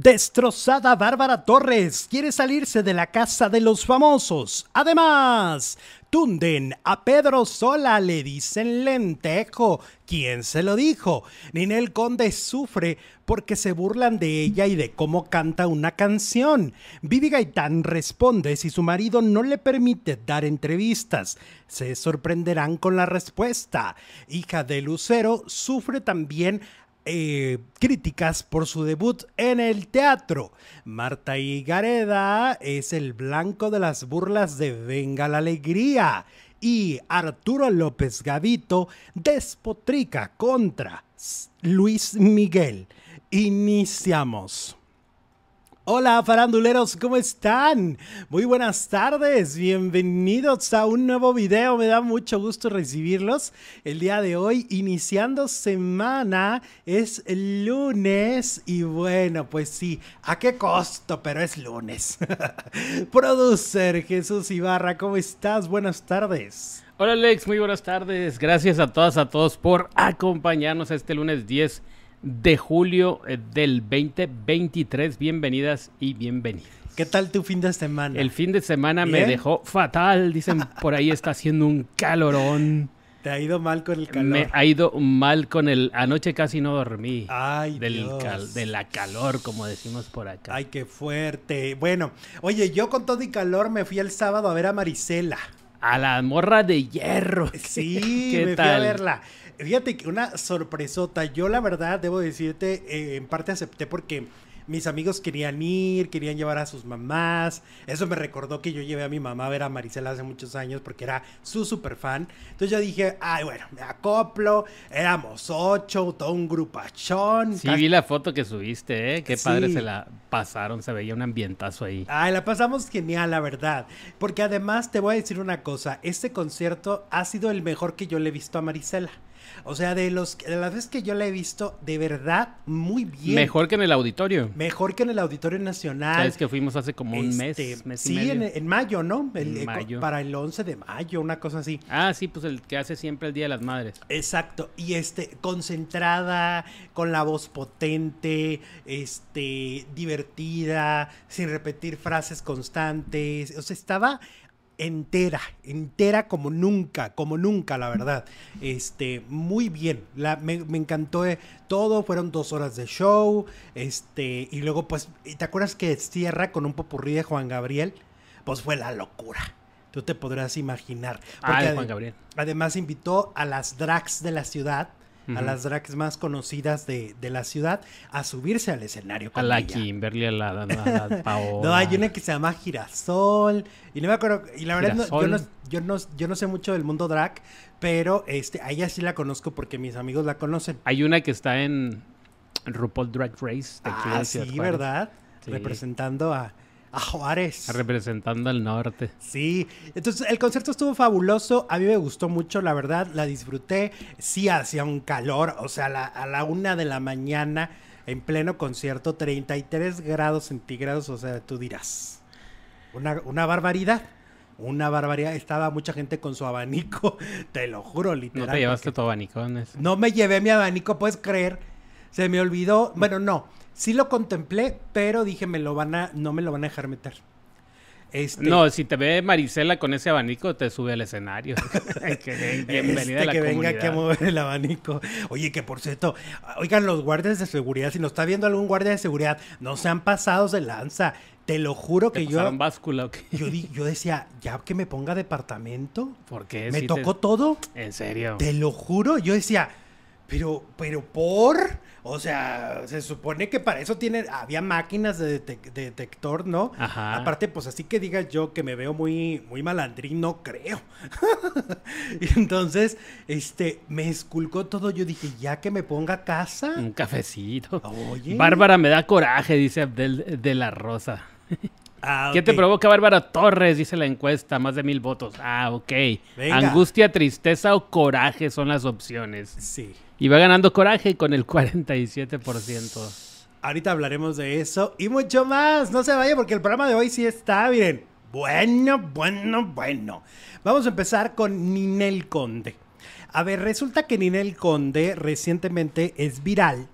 Destrozada Bárbara Torres quiere salirse de la casa de los famosos. Además, tunden a Pedro Sola, le dicen lentejo. ¿Quién se lo dijo? Ninel Conde sufre porque se burlan de ella y de cómo canta una canción. Vivi Gaitán responde si su marido no le permite dar entrevistas. Se sorprenderán con la respuesta. Hija de Lucero sufre también eh, críticas por su debut en el teatro. Marta Higareda es el blanco de las burlas de Venga la Alegría. Y Arturo López Gavito despotrica contra Luis Miguel. Iniciamos. Hola faranduleros, ¿cómo están? Muy buenas tardes, bienvenidos a un nuevo video, me da mucho gusto recibirlos. El día de hoy, iniciando semana, es lunes y bueno, pues sí, ¿a qué costo? Pero es lunes. Producer Jesús Ibarra, ¿cómo estás? Buenas tardes. Hola Alex, muy buenas tardes. Gracias a todas, a todos por acompañarnos este lunes 10 de julio eh, del 2023. Bienvenidas y bienvenidos. ¿Qué tal tu fin de semana? El fin de semana me dejó fatal. Dicen por ahí está haciendo un calorón. ¿Te ha ido mal con el calor? Me ha ido mal con el... Anoche casi no dormí. Ay, del Dios. de la calor, como decimos por acá. Ay, qué fuerte. Bueno, oye, yo con todo y calor me fui el sábado a ver a Marisela. A la morra de hierro. Sí, me fui a verla. Fíjate que una sorpresota. Yo la verdad debo decirte, eh, en parte acepté porque mis amigos querían ir, querían llevar a sus mamás. Eso me recordó que yo llevé a mi mamá a ver a Marisela hace muchos años porque era su super fan. Entonces yo dije, ay, bueno, me acoplo. Éramos ocho, todo un grupachón. Sí, vi la foto que subiste, ¿eh? Qué padre se la pasaron, se veía un ambientazo ahí. Ay, la pasamos genial, la verdad. Porque además te voy a decir una cosa, este concierto ha sido el mejor que yo le he visto a Marisela. O sea, de los de las veces que yo la he visto, de verdad, muy bien. Mejor que en el auditorio. Mejor que en el Auditorio Nacional. Sabes que fuimos hace como un mes, Este, mes y sí, medio. en, en mayo, ¿no? El- En eh, mayo. Para el 11 de mayo, una cosa así. Ah, sí, pues el que hace siempre el Día de las Madres. Exacto, y este, concentrada, con la voz potente, este, divertida, sin repetir frases constantes, o sea, estaba entera, entera como nunca, como nunca, la verdad. Este, muy bien, la, me, me encantó eh, todo, fueron dos horas de show, este, y luego pues, ¿te acuerdas que cierra con un popurrí de Juan Gabriel? Pues fue la locura. Tú te podrás imaginar. Ah, de Juan Gabriel. Además invitó a las drags de la ciudad, a las drags más conocidas de, de la ciudad, a subirse al escenario. A con la ella. Kimberly, a la, a la- a la Paola. No, hay una que se llama Girasol. Y no me acuerdo. Y la verdad, no- yo, no, yo, no, yo no sé mucho del mundo drag. Pero este, a ella sí la conozco porque mis amigos la conocen. Hay una que está en RuPaul Drag Race. de aquí Ah, de sí. ¿verdad? Sí. Representando a, a Juárez. Representando al norte. Sí, entonces el concierto estuvo fabuloso, a mí me gustó mucho, la verdad, la disfruté, sí hacía un calor, o sea, la- a la una de la mañana, en pleno concierto, 33 grados centígrados, o sea, tú dirás, una, una barbaridad, una barbaridad, estaba mucha gente con su abanico, te lo juro, literal. No te llevaste tu abanicones. No me llevé mi abanico, puedes creer, se me olvidó, bueno, no, sí lo contemplé, pero dije, me lo van a, no me lo van a dejar meter. Este, No, si te ve Marisela con ese abanico, te sube al escenario. Que Bienvenida Este, a la que venga aquí a mover el abanico. Oye, que por cierto, oigan, los guardias de seguridad, si nos está viendo algún guardia de seguridad, no sean pasados de lanza. Te lo juro ¿Te que yo, báscula o qué? yo, yo decía, ya que me ponga departamento, ¿Por qué? me te- tocó todo. En serio. Te lo juro, yo decía, pero, pero por, o sea, se supone que para eso tiene, había máquinas de, detec- de detector, ¿no? Ajá. Aparte, pues así que digas yo que me veo muy, muy malandrín, no creo. y entonces, este, me esculcó todo. Yo dije, ya que me ponga casa. Un cafecito. Oye. Bárbara me da coraje, dice Abdel de la Rosa. Ah, ¿Qué te provoca Bárbara Torres? Dice la encuesta, más de mil votos. Ah, ok. Venga. Angustia, tristeza o coraje son las opciones. Sí. Y va ganando coraje con el 47%. Ahorita hablaremos de eso y mucho más. No se vaya porque el programa de hoy sí está, miren. Bueno, bueno, bueno. Vamos a empezar con Ninel Conde. A ver, resulta que Ninel Conde recientemente es viral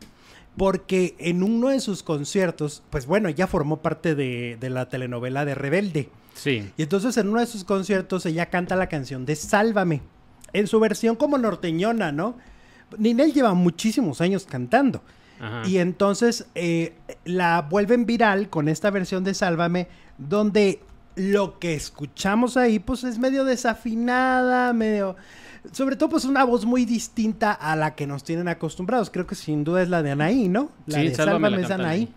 porque en uno de sus conciertos, pues bueno, ella formó parte de, de la telenovela de Rebelde. Sí. Y entonces en uno de sus conciertos ella canta la canción de Sálvame, en su versión como norteñona, ¿no? Ninel lleva muchísimos años cantando. Ajá. Y entonces eh, la vuelven viral con esta versión de Sálvame, donde lo que escuchamos ahí, pues es medio desafinada, medio... Sobre todo, pues una voz muy distinta a la que nos tienen acostumbrados. Creo que sin duda es la de Anaí, ¿no? La Sí, de Sálvame la es Anaí.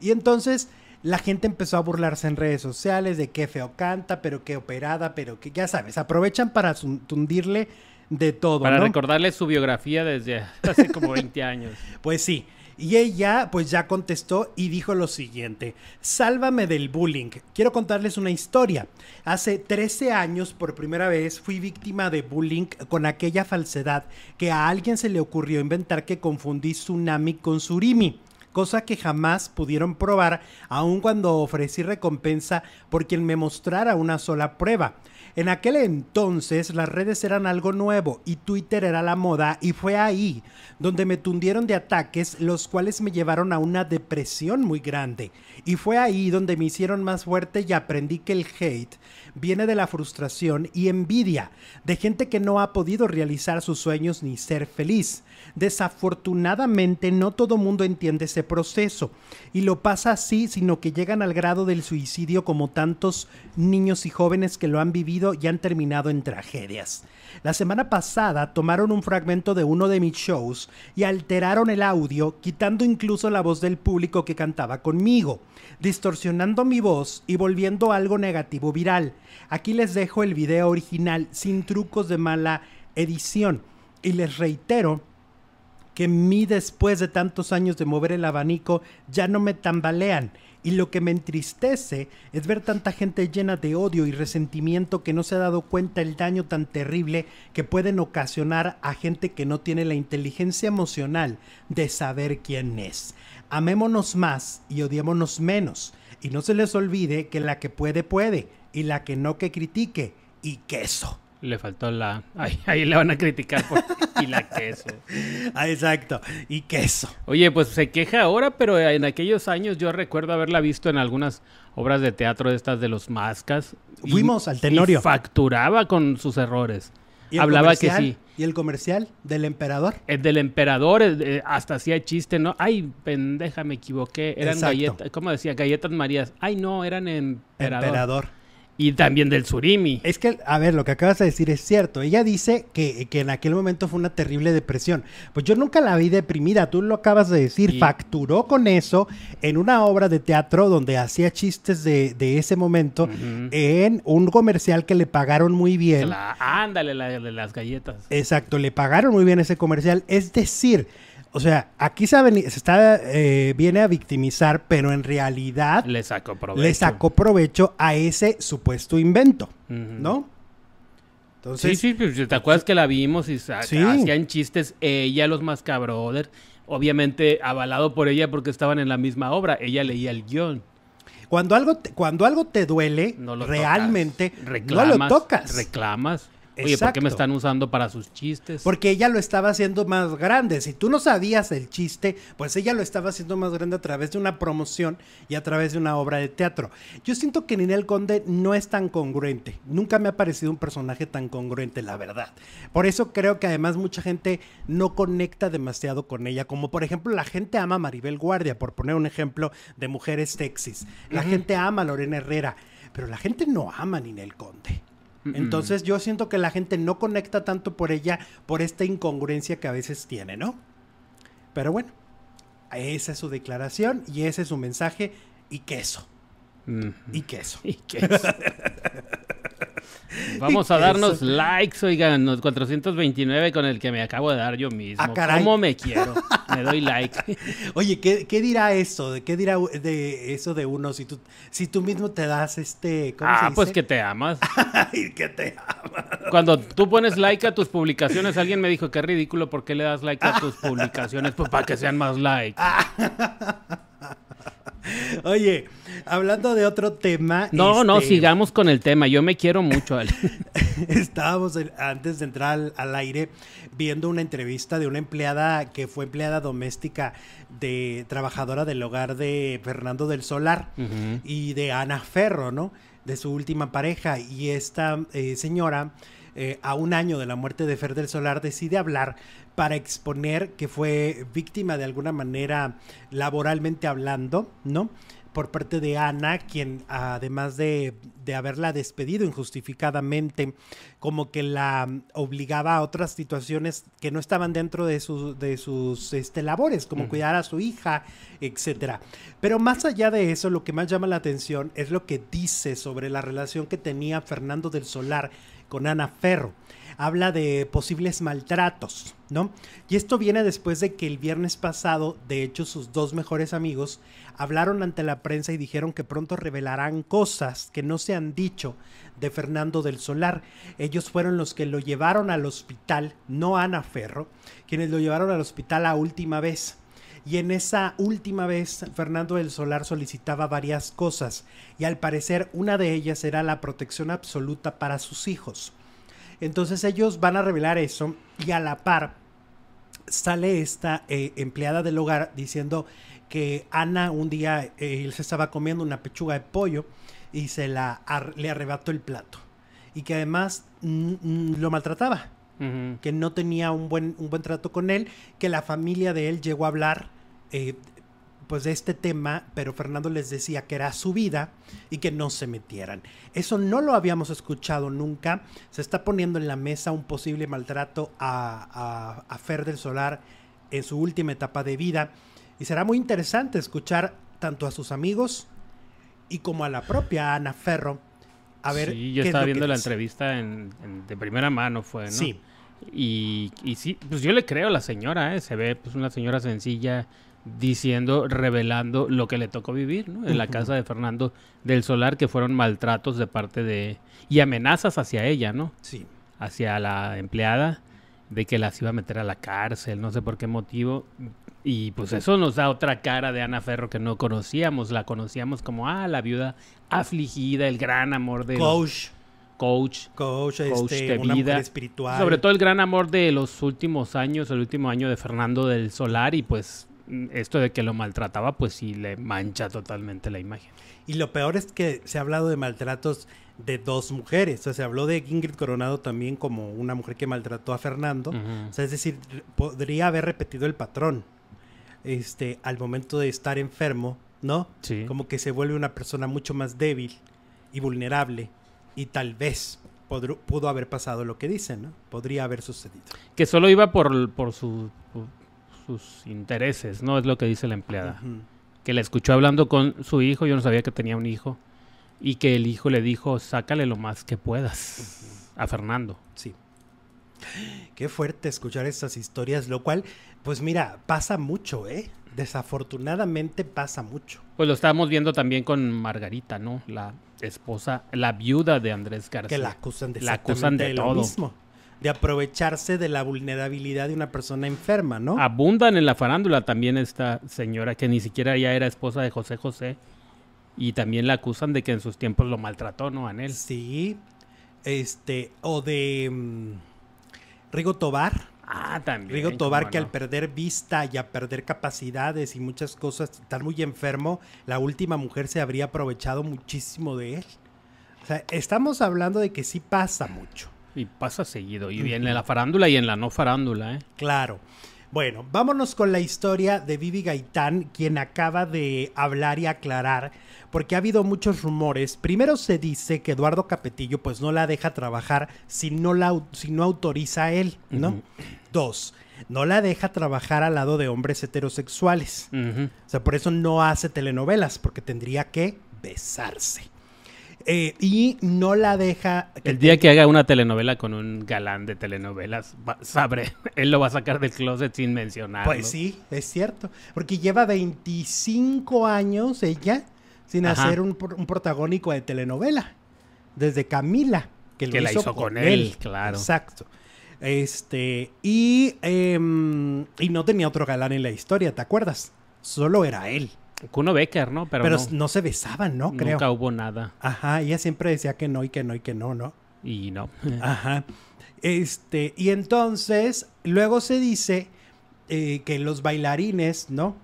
Y entonces la gente empezó a burlarse en redes sociales de qué feo canta, pero qué operada, pero que ya sabes, aprovechan para tundirle de todo, Para ¿no? recordarles su biografía desde hace como 20 años. Pues sí. Y ella pues ya contestó y dijo lo siguiente, sálvame del bullying. Quiero contarles una historia. Hace 13 años por primera vez fui víctima de bullying con aquella falsedad que a alguien se le ocurrió inventar que confundí tsunami con surimi. Cosa que jamás pudieron probar, aun cuando ofrecí recompensa por quien me mostrara una sola prueba. En aquel entonces las redes eran algo nuevo y Twitter era la moda y fue ahí donde me tundieron de ataques los cuales me llevaron a una depresión muy grande. Y fue ahí donde me hicieron más fuerte y aprendí que el hate viene de la frustración y envidia de gente que no ha podido realizar sus sueños ni ser feliz. Desafortunadamente no todo mundo entiende ese proceso y lo pasa así, sino que llegan al grado del suicidio como tantos niños y jóvenes que lo han vivido y han terminado en tragedias. La semana pasada tomaron un fragmento de uno de mis shows y alteraron el audio, quitando incluso la voz del público que cantaba conmigo, distorsionando mi voz y volviendo algo negativo viral. Aquí les dejo el video original sin trucos de mala edición y les reitero que mí después de tantos años de mover el abanico ya no me tambalean. Y lo que me entristece es ver tanta gente llena de odio y resentimiento que no se ha dado cuenta el daño tan terrible que pueden ocasionar a gente que no tiene la inteligencia emocional de saber quién es. Amémonos más y odiémonos menos. Y no se les olvide que la que puede, puede. Y la que no, que critique. Y queso. Le faltó la... Ahí, ahí le van a criticar por... Y la queso. Ah, exacto. Y queso. Oye, pues se queja ahora, pero en aquellos años yo recuerdo haberla visto en algunas obras de teatro de estas de los mascas. y- Fuimos al Tenorio. y facturaba con sus errores. ¿Y el Hablaba que sí. ¿Y el comercial del emperador? El del emperador el de- hasta hacía chiste, ¿no? Ay, pendeja, me equivoqué. Eran galletas, ¿cómo decía? Galletas Marías. Ay, no, eran emperador. Emperador. Y también del surimi. Es que, a ver, lo que acabas de decir es cierto. Ella dice que, que en aquel momento fue una terrible depresión. Pues yo nunca la vi deprimida, tú lo acabas de decir. Sí. Facturó con eso en una obra de teatro donde hacía chistes de, de ese momento en un comercial que le pagaron muy bien. La- ándale, la de las galletas. Exacto, le pagaron muy bien ese comercial. Es decir, o sea, aquí se, está, eh, viene a victimizar, pero en realidad Le sacó provecho. le sacó provecho a ese supuesto invento. ¿no? Entonces, Sí, sí, pues, ¿te acuerdas que la vimos y Sí. hacían chistes ella, los Mascabrothers? Obviamente avalado por ella porque estaban en la misma obra. Ella leía el guion. cuando algo te, cuando algo te duele, No lo realmente tocas. no lo tocas. Reclamas. Oye, ¿por qué me están usando para sus chistes? Porque ella lo estaba haciendo más grande. Si tú no sabías el chiste, pues ella lo estaba haciendo más grande a través de una promoción y a través de una obra de teatro. Yo siento que Ninel Conde no es tan congruente. Nunca me ha parecido un personaje tan congruente, la verdad. Por eso creo que además mucha gente no conecta demasiado con ella. Como por ejemplo, la gente ama a Maribel Guardia, por poner un ejemplo de mujeres sexys. La gente ama a Lorena Herrera, pero la gente no ama a Ninel Conde. Entonces yo siento que la gente no conecta tanto por ella por esta incongruencia que a veces tiene, ¿no? Pero bueno, esa es su declaración y ese es su mensaje y queso, Ujú. y queso. ¿Y qué es? Vamos ¿Y a darnos es? likes, oigan, los 429 con el que me acabo de dar yo mismo. Ah, caray. ¿Cómo me quiero? Me doy like. Oye, ¿qué, qué dirá eso? ¿Qué dirá de eso de uno si tú, si tú mismo te das este... ¿cómo se ah, pues que te amas. Ay, que te ama. Cuando tú pones like a tus publicaciones, alguien me dijo, qué ridículo, ¿por qué le das like a tus publicaciones? Pues para que sean más likes. Oye, hablando de otro tema. No, no, este, sigamos con el tema. Yo me quiero mucho. Ale. Estábamos antes de entrar al, al aire viendo una entrevista de una empleada que fue empleada doméstica de trabajadora del hogar de Fernando del Solar y de Ana Ferro, ¿no? De su última pareja. Y esta eh, señora, eh, a un año de la muerte de Fer del Solar, decide hablar para exponer que fue víctima de alguna manera laboralmente hablando, ¿no? Por parte de Ana, quien además de, de haberla despedido injustificadamente, como que la obligaba a otras situaciones que no estaban dentro de, sus de sus este, labores, como cuidar a su hija, etcétera. Pero más allá de eso, lo que más llama la atención es lo que dice sobre la relación que tenía Fernando del Solar con Ana Ferro. Habla de posibles maltratos, ¿no? Y esto viene después de que el viernes pasado, de hecho, sus dos mejores amigos hablaron ante la prensa y dijeron que pronto revelarán cosas que no se han dicho de Fernando del Solar. Ellos fueron los que lo llevaron al hospital, no Ana Ferro, quienes lo llevaron al hospital la última vez. Y en esa última vez, Fernando del Solar solicitaba varias cosas, y al parecer una de ellas era la protección absoluta para sus hijos. Entonces ellos van a revelar eso, y a la par sale esta eh, empleada del hogar diciendo que Ana un día eh, se estaba comiendo una pechuga de pollo y se la le arrebató el plato y que además lo maltrataba Que no tenía un buen, un buen trato con él, que la familia de él llegó a hablar eh, pues de este tema, pero Fernando les decía que era su vida y que no se metieran. Eso no lo habíamos escuchado nunca. Se está poniendo en la mesa un posible maltrato a, a, a Fer del Solar en su última etapa de vida. Y será muy interesante escuchar tanto a sus amigos y como a la propia Ana Ferro. A ver, sí, yo estaba viendo la dice. entrevista en, en- de primera mano, fue, ¿no? Sí, Y, y sí, pues yo le creo a la señora, ¿eh? Se ve pues una señora sencilla diciendo, revelando lo que le tocó vivir, ¿no? En la casa de Fernando del Solar, que fueron maltratos de parte de... y amenazas hacia ella, ¿no? sí. Hacia la empleada, de que las iba a meter a la cárcel, no sé por qué motivo. Y pues eso nos da otra cara de Ana Ferro que no conocíamos. La conocíamos como, ah, la viuda afligida, el gran amor de los- Coach. coach este, de una vida. mujer espiritual. sobre todo el gran amor de los últimos años, el último año de Fernando del Solar y pues mm, esto de que lo maltrataba pues sí le mancha totalmente la imagen. Y lo peor es que se ha hablado de maltratos de dos mujeres. O sea, se habló de Ingrid Coronado también como una mujer que maltrató a Fernando. O sea, es decir, podría haber repetido el patrón. Este, al momento de estar enfermo, ¿no? Sí. Como que se vuelve una persona mucho más débil y vulnerable. Y tal vez podru- pudo haber pasado lo que dicen, ¿no? Podría haber sucedido. Que solo iba por, por, su- por sus intereses, ¿no? Es lo que dice la empleada. Que la escuchó hablando con su hijo, yo no sabía que tenía un hijo, y que el hijo le dijo, sácale lo más que puedas a Fernando. Sí. Qué fuerte escuchar estas historias, lo cual, pues mira, pasa mucho, ¿eh? Desafortunadamente pasa mucho. Pues lo estábamos viendo también con Margarita, ¿no? La esposa, la viuda de Andrés García. Que la acusan de La acusan de lo mismo. De aprovecharse de la vulnerabilidad de una persona enferma, ¿no? Abundan en la farándula también esta señora que ni siquiera ya era esposa de José José. Y también la acusan de que en sus tiempos lo maltrató, ¿no? Anel. Sí. Este, o de mm, Rigo Tobar. Ah, también. Rigo Tobar cómo que no. al perder vista y a perder capacidades y muchas cosas, estar muy enfermo, la última mujer se habría aprovechado muchísimo de él. O sea, estamos hablando de que sí pasa mucho. Y pasa seguido. Y en la farándula y en la no farándula, ¿eh? Claro. Bueno, vámonos con la historia de Vivi Gaitán, quien acaba de hablar y aclarar, porque ha habido muchos rumores. Primero se dice que Eduardo Capetillo pues no la deja trabajar si no, la, si no autoriza a él, ¿no? Dos, no la deja trabajar al lado de hombres heterosexuales. O sea, por eso no hace telenovelas, porque tendría que besarse. Eh, y no la deja... El día que haga una telenovela con un galán de telenovelas, va- sabré, él lo va a sacar del closet sin mencionarlo. Pues sí, es cierto. Porque lleva 25 años ella sin Ajá. hacer un, un protagónico de telenovela. Desde Camila, que, lo Que la hizo con él, claro. Exacto. Este, y, em, y no tenía otro galán en la historia, ¿te acuerdas? Solo era él. Kuno Becker, ¿no? Pero, Pero no, no, se besaban, ¿no? Creo. nunca hubo nada. Ajá, ella siempre decía que no y que no y que no, ¿no? Y no. Ajá. Este, y entonces, luego se dice eh, que los bailarines, ¿no?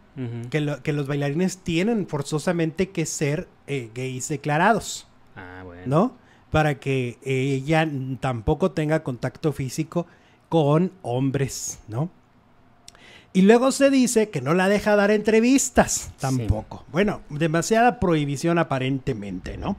Que, lo- que los bailarines tienen forzosamente que ser eh, gays declarados, Ah, bueno. ¿no? Para que ella tampoco tenga contacto físico con hombres, ¿no? Y luego se dice que no la deja dar entrevistas, tampoco. Bueno, demasiada prohibición aparentemente, ¿no?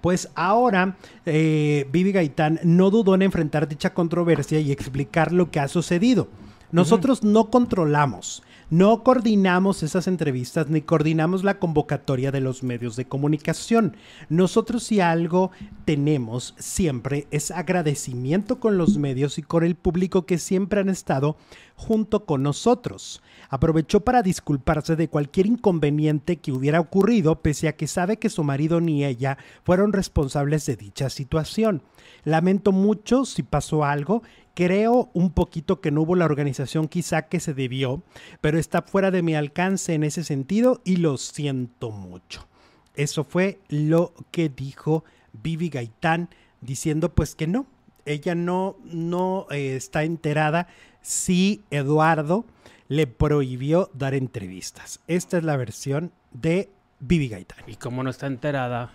Pues ahora eh, Vivi Gaitán no dudó en enfrentar dicha controversia y explicar lo que ha sucedido. Nosotros no controlamos, no coordinamos esas entrevistas ni coordinamos la convocatoria de los medios de comunicación. Nosotros si algo tenemos siempre es agradecimiento con los medios y con el público que siempre han estado junto con nosotros. Aprovechó para disculparse de cualquier inconveniente que hubiera ocurrido, pese a que sabe que su marido ni ella fueron responsables de dicha situación. Lamento mucho si pasó algo. Creo un poquito que no hubo la organización quizá que se debió, pero está fuera de mi alcance en ese sentido y lo siento mucho. Eso fue lo que dijo Vivi Gaitán, diciendo pues que no, ella no, no eh, está enterada si Eduardo le prohibió dar entrevistas. Esta es la versión de Vivi Gaitán. Y como no está enterada,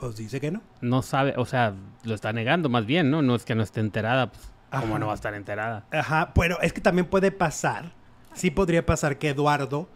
Pues dice que no. no sabe, o sea, lo está negando más bien, ¿no? No es que no esté enterada, pues, ¿cómo no va a estar enterada? Ajá, pero es que también puede pasar, sí podría pasar que Eduardo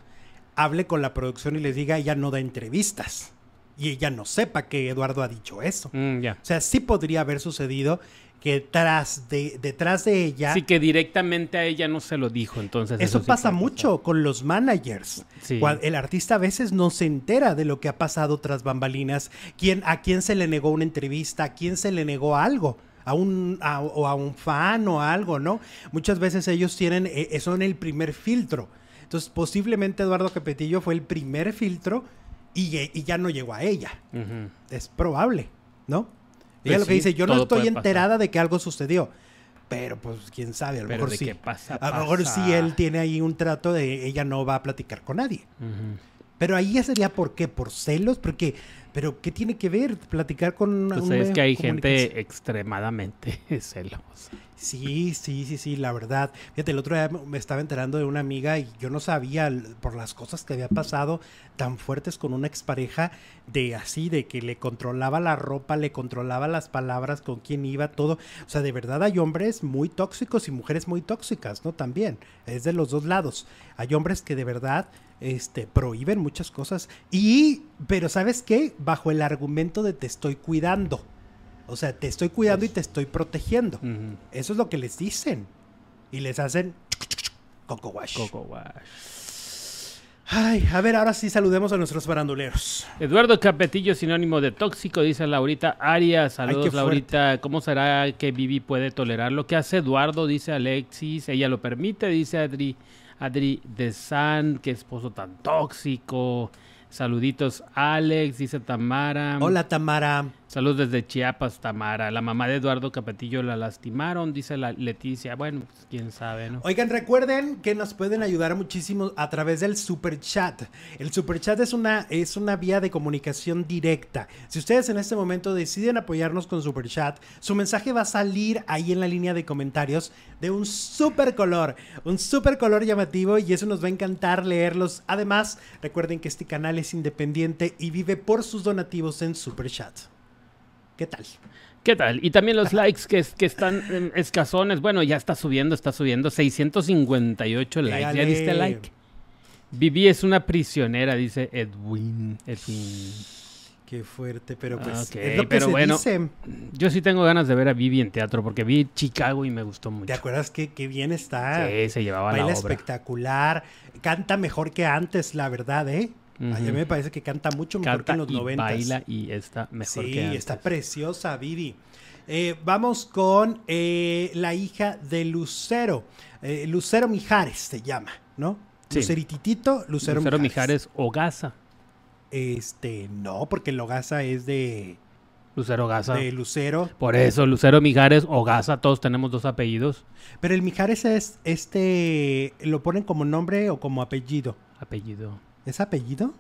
hable con la producción y les diga ella no da entrevistas. Y ella no sepa que Eduardo ha dicho eso. Mm, ya. O sea, sí podría haber sucedido que tras de, detrás de ella... Sí, que directamente a ella no se lo dijo, entonces. Eso, sí pasa mucho con los managers. Sí. El artista a veces no se entera de lo que ha pasado tras bambalinas, quién, a quién se le negó una entrevista, a quién se le negó algo. A un, a- o a un fan o algo, ¿no? Muchas veces ellos tienen, eh, son el primer filtro. Entonces, posiblemente Eduardo Capetillo fue el primer filtro y, eh, y ya no llegó a ella. Es probable, ¿no? Ella Pues lo que sí, dice, yo no estoy pasar. enterada de que algo sucedió. Pero pues quién sabe, a lo Pero mejor sí. pasa, a lo mejor pasa. sí él tiene ahí un trato de ella no va a platicar con nadie. Pero ahí ya sería por qué, por celos, porque pero qué tiene que ver platicar con Pues un es que hay gente extremadamente celosa. Sí, sí, sí, sí, la verdad. Fíjate, el otro día me estaba enterando de una amiga y yo no sabía por las cosas que había pasado tan fuertes con una expareja de así, de que le controlaba la ropa, le controlaba las palabras, con quién iba, todo. O sea, de verdad hay hombres muy tóxicos y mujeres muy tóxicas, ¿no? También. Es de los dos lados. Hay hombres que de verdad este, prohíben muchas cosas. Y, pero ¿sabes qué? Bajo el argumento de te estoy cuidando. O sea, te estoy cuidando y te estoy protegiendo. Eso es lo que les dicen. Y les hacen coco wash. Coco Wash. Ay, a ver, ahora sí saludemos a nuestros baranduleros. Eduardo Capetillo, sinónimo de tóxico, dice Laurita Arias. Saludos. Laurita. ¿Cómo será que Vivi puede tolerar lo que hace Eduardo? Dice Alexis. Ella lo permite, dice Adri, Adri de San. Qué esposo tan tóxico. Saluditos, Alex, dice Tamara. Hola, Tamara. Saludos desde Chiapas, Tamara. La mamá de Eduardo Capetillo la lastimaron, dice la Leticia. Bueno, pues quién sabe, ¿no? Oigan, recuerden que nos pueden ayudar muchísimo a través del super chat. El super chat es una, es una vía de comunicación directa. Si ustedes en este momento deciden apoyarnos con super chat, su mensaje va a salir ahí en la línea de comentarios de un super color, un super color llamativo y eso nos va a encantar leerlos. Además, recuerden que este canal es independiente y vive por sus donativos en super chat. ¿Qué tal? ¿Qué tal? Y también los likes que, que están em, escasones. Bueno, ya está subiendo, está subiendo. 658 likes. ¿Ya diste like? Vivi es una prisionera, dice Edwin. Edwin. Qué fuerte, pero pues es lo que pero se bueno. dice. Yo sí tengo ganas de ver a Vivi en teatro porque vi Chicago y me gustó mucho. ¿Te acuerdas que, que bien está? Sí, se llevaba la Baila obra. espectacular. Canta mejor que antes, la verdad, ¿eh? A mí me parece que canta mucho mejor Canta que en los y noventas. baila y está mejor sí, que antes. está preciosa, Vivi. Eh, vamos con eh, la hija de Lucero. Eh, Lucero Mijares se llama, ¿no? Sí. Lucerititito, Lucero, Lucero Mijares. Mijares o Gaza. Este, no, porque Logaza es de, Lucero Gaza. de Lucero. Por eso, Lucero Mijares o Gaza, todos tenemos dos apellidos. Pero el Mijares es, este, ¿lo ponen como nombre o como apellido? Apellido. ¿Es apellido?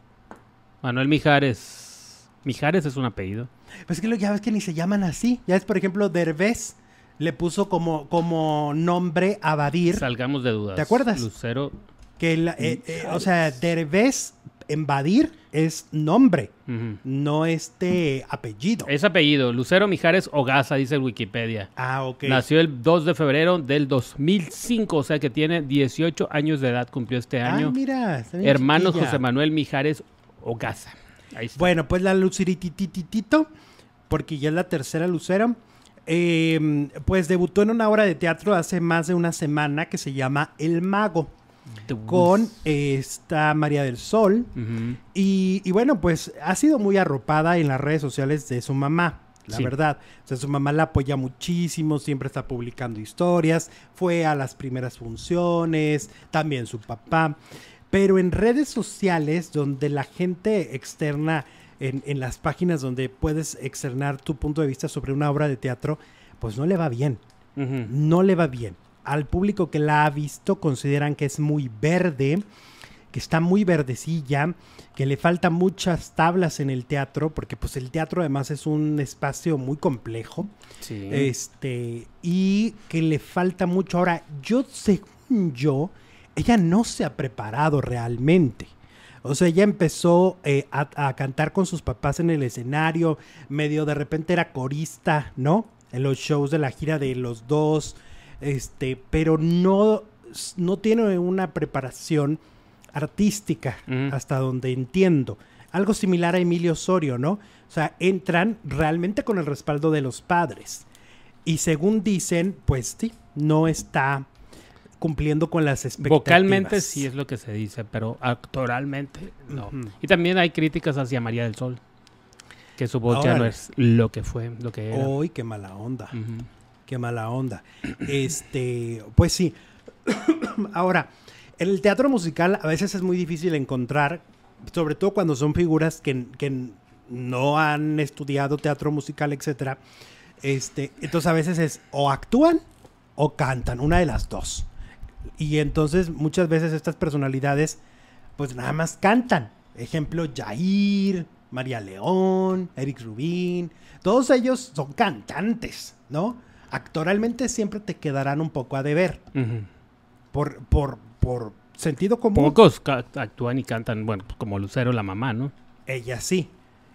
Manuel Mijares. Mijares es un apellido. Pues es que lo- ya ves que ni se llaman así. Ya es, por ejemplo, Derbez le puso como, como nombre a Badir. Salgamos de dudas. ¿Te acuerdas? Lucero. Que la- eh, eh, o sea, Derbez en Badir es nombre, no este apellido. Es apellido. Lucero Mijares Ogaza, dice Wikipedia. Ah, ok. Nació el 2 de febrero del 2005, o sea que tiene 18 años de edad, cumplió este Ah, año. mira. está bien Hermano chiquilla. José Manuel Mijares Ogaza. Ahí está. Bueno, pues la Luciritititito, porque ya es la tercera Lucero, eh, pues debutó en una obra de teatro hace más de una semana que se llama El Mago, con esta María del Sol. Y, y bueno, pues ha sido muy arropada en las redes sociales de su mamá, la Sí. verdad. O sea, su mamá la apoya muchísimo, siempre está publicando historias, fue a las primeras funciones, también su papá. Pero en redes sociales, donde la gente externa, en, en las páginas donde puedes externar tu punto de vista sobre una obra de teatro, pues no le va bien no le va bien. Al público que la ha visto consideran que es muy verde, que está muy verdecilla, que le faltan muchas tablas en el teatro, porque pues el teatro además es un espacio muy complejo, Sí. este, y que le falta mucho. Ahora, yo según yo, ella no se ha preparado realmente. O sea, ella empezó eh, a, a cantar con sus papás en el escenario, medio de repente era corista, ¿no? En los shows de la gira de los dos, este, pero no, no tiene una preparación artística, hasta donde entiendo. Algo similar a Emilio Osorio, ¿no? O sea, entran realmente con el respaldo de los padres. Y según dicen, pues sí, no está cumpliendo con las expectativas. Vocalmente sí es lo que se dice, pero actoralmente no. Y también hay críticas hacia María del Sol. Que su voz ya no es lo que fue, lo que era. Uy, qué mala onda. Ujú. Qué mala onda. Este, pues sí. Ahora, el teatro musical a veces es muy difícil encontrar, sobre todo cuando son figuras que, que no han estudiado teatro musical, etcétera. Este, entonces a veces es o actúan o cantan, una de las dos. Y entonces muchas veces estas personalidades pues nada más cantan. Ejemplo, Jair, María León, Eric Rubín. Todos ellos son cantantes, ¿no? Actoralmente siempre te quedarán un poco a deber. Por, por, por sentido común. Pocos actúan y cantan, bueno, pues como Lucero, la mamá, ¿no? Ella sí.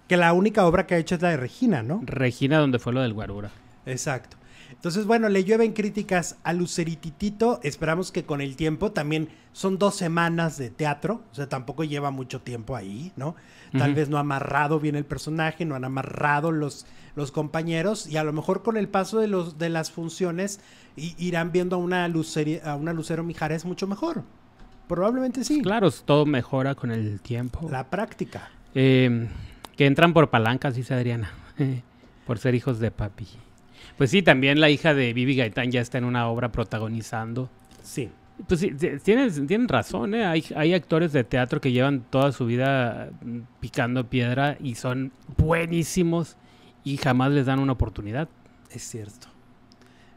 Que la única obra que ha hecho es la de Regina, ¿no? Regina, donde fue lo del Guarura. Exacto. Entonces, bueno, le llueven críticas a Lucerititito. Esperamos que con el tiempo también son dos semanas de teatro. O sea, tampoco lleva mucho tiempo ahí, ¿no? Tal vez no ha amarrado bien el personaje, no han amarrado los, los compañeros. Y a lo mejor con el paso de, los, de las funciones irán viendo a una, Luceri- a una Lucero Mijares mucho mejor. Probablemente sí. Claro, todo mejora con el tiempo. La práctica. Eh, que entran por palancas, dice Adriana. por ser hijos de papi. Pues sí, también la hija de Vivi Gaitán ya está en una obra protagonizando. Sí. Pues sí, tienen, tienen razón, ¿eh? Hay, hay actores de teatro que llevan toda su vida mm, picando piedra y son buenísimos y jamás les dan una oportunidad. Es cierto.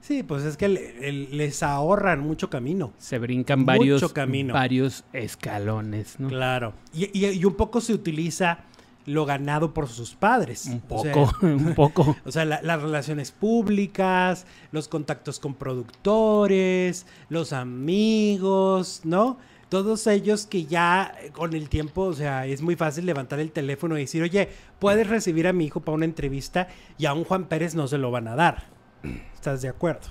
Sí, pues es que le- les ahorran mucho camino. Se brincan Mucho varios, camino. varios escalones, ¿no? Claro. Y, y- y un poco se utiliza lo ganado por sus padres. Un O sea, poco, un poco. O sea, la- las relaciones públicas, los contactos con productores, los amigos, ¿no? Todos ellos que ya eh, con el tiempo, o sea, es muy fácil levantar el teléfono y decir, oye, puedes recibir a mi hijo para una entrevista y a un Juan Pérez no se lo van a dar. ¿Estás de acuerdo?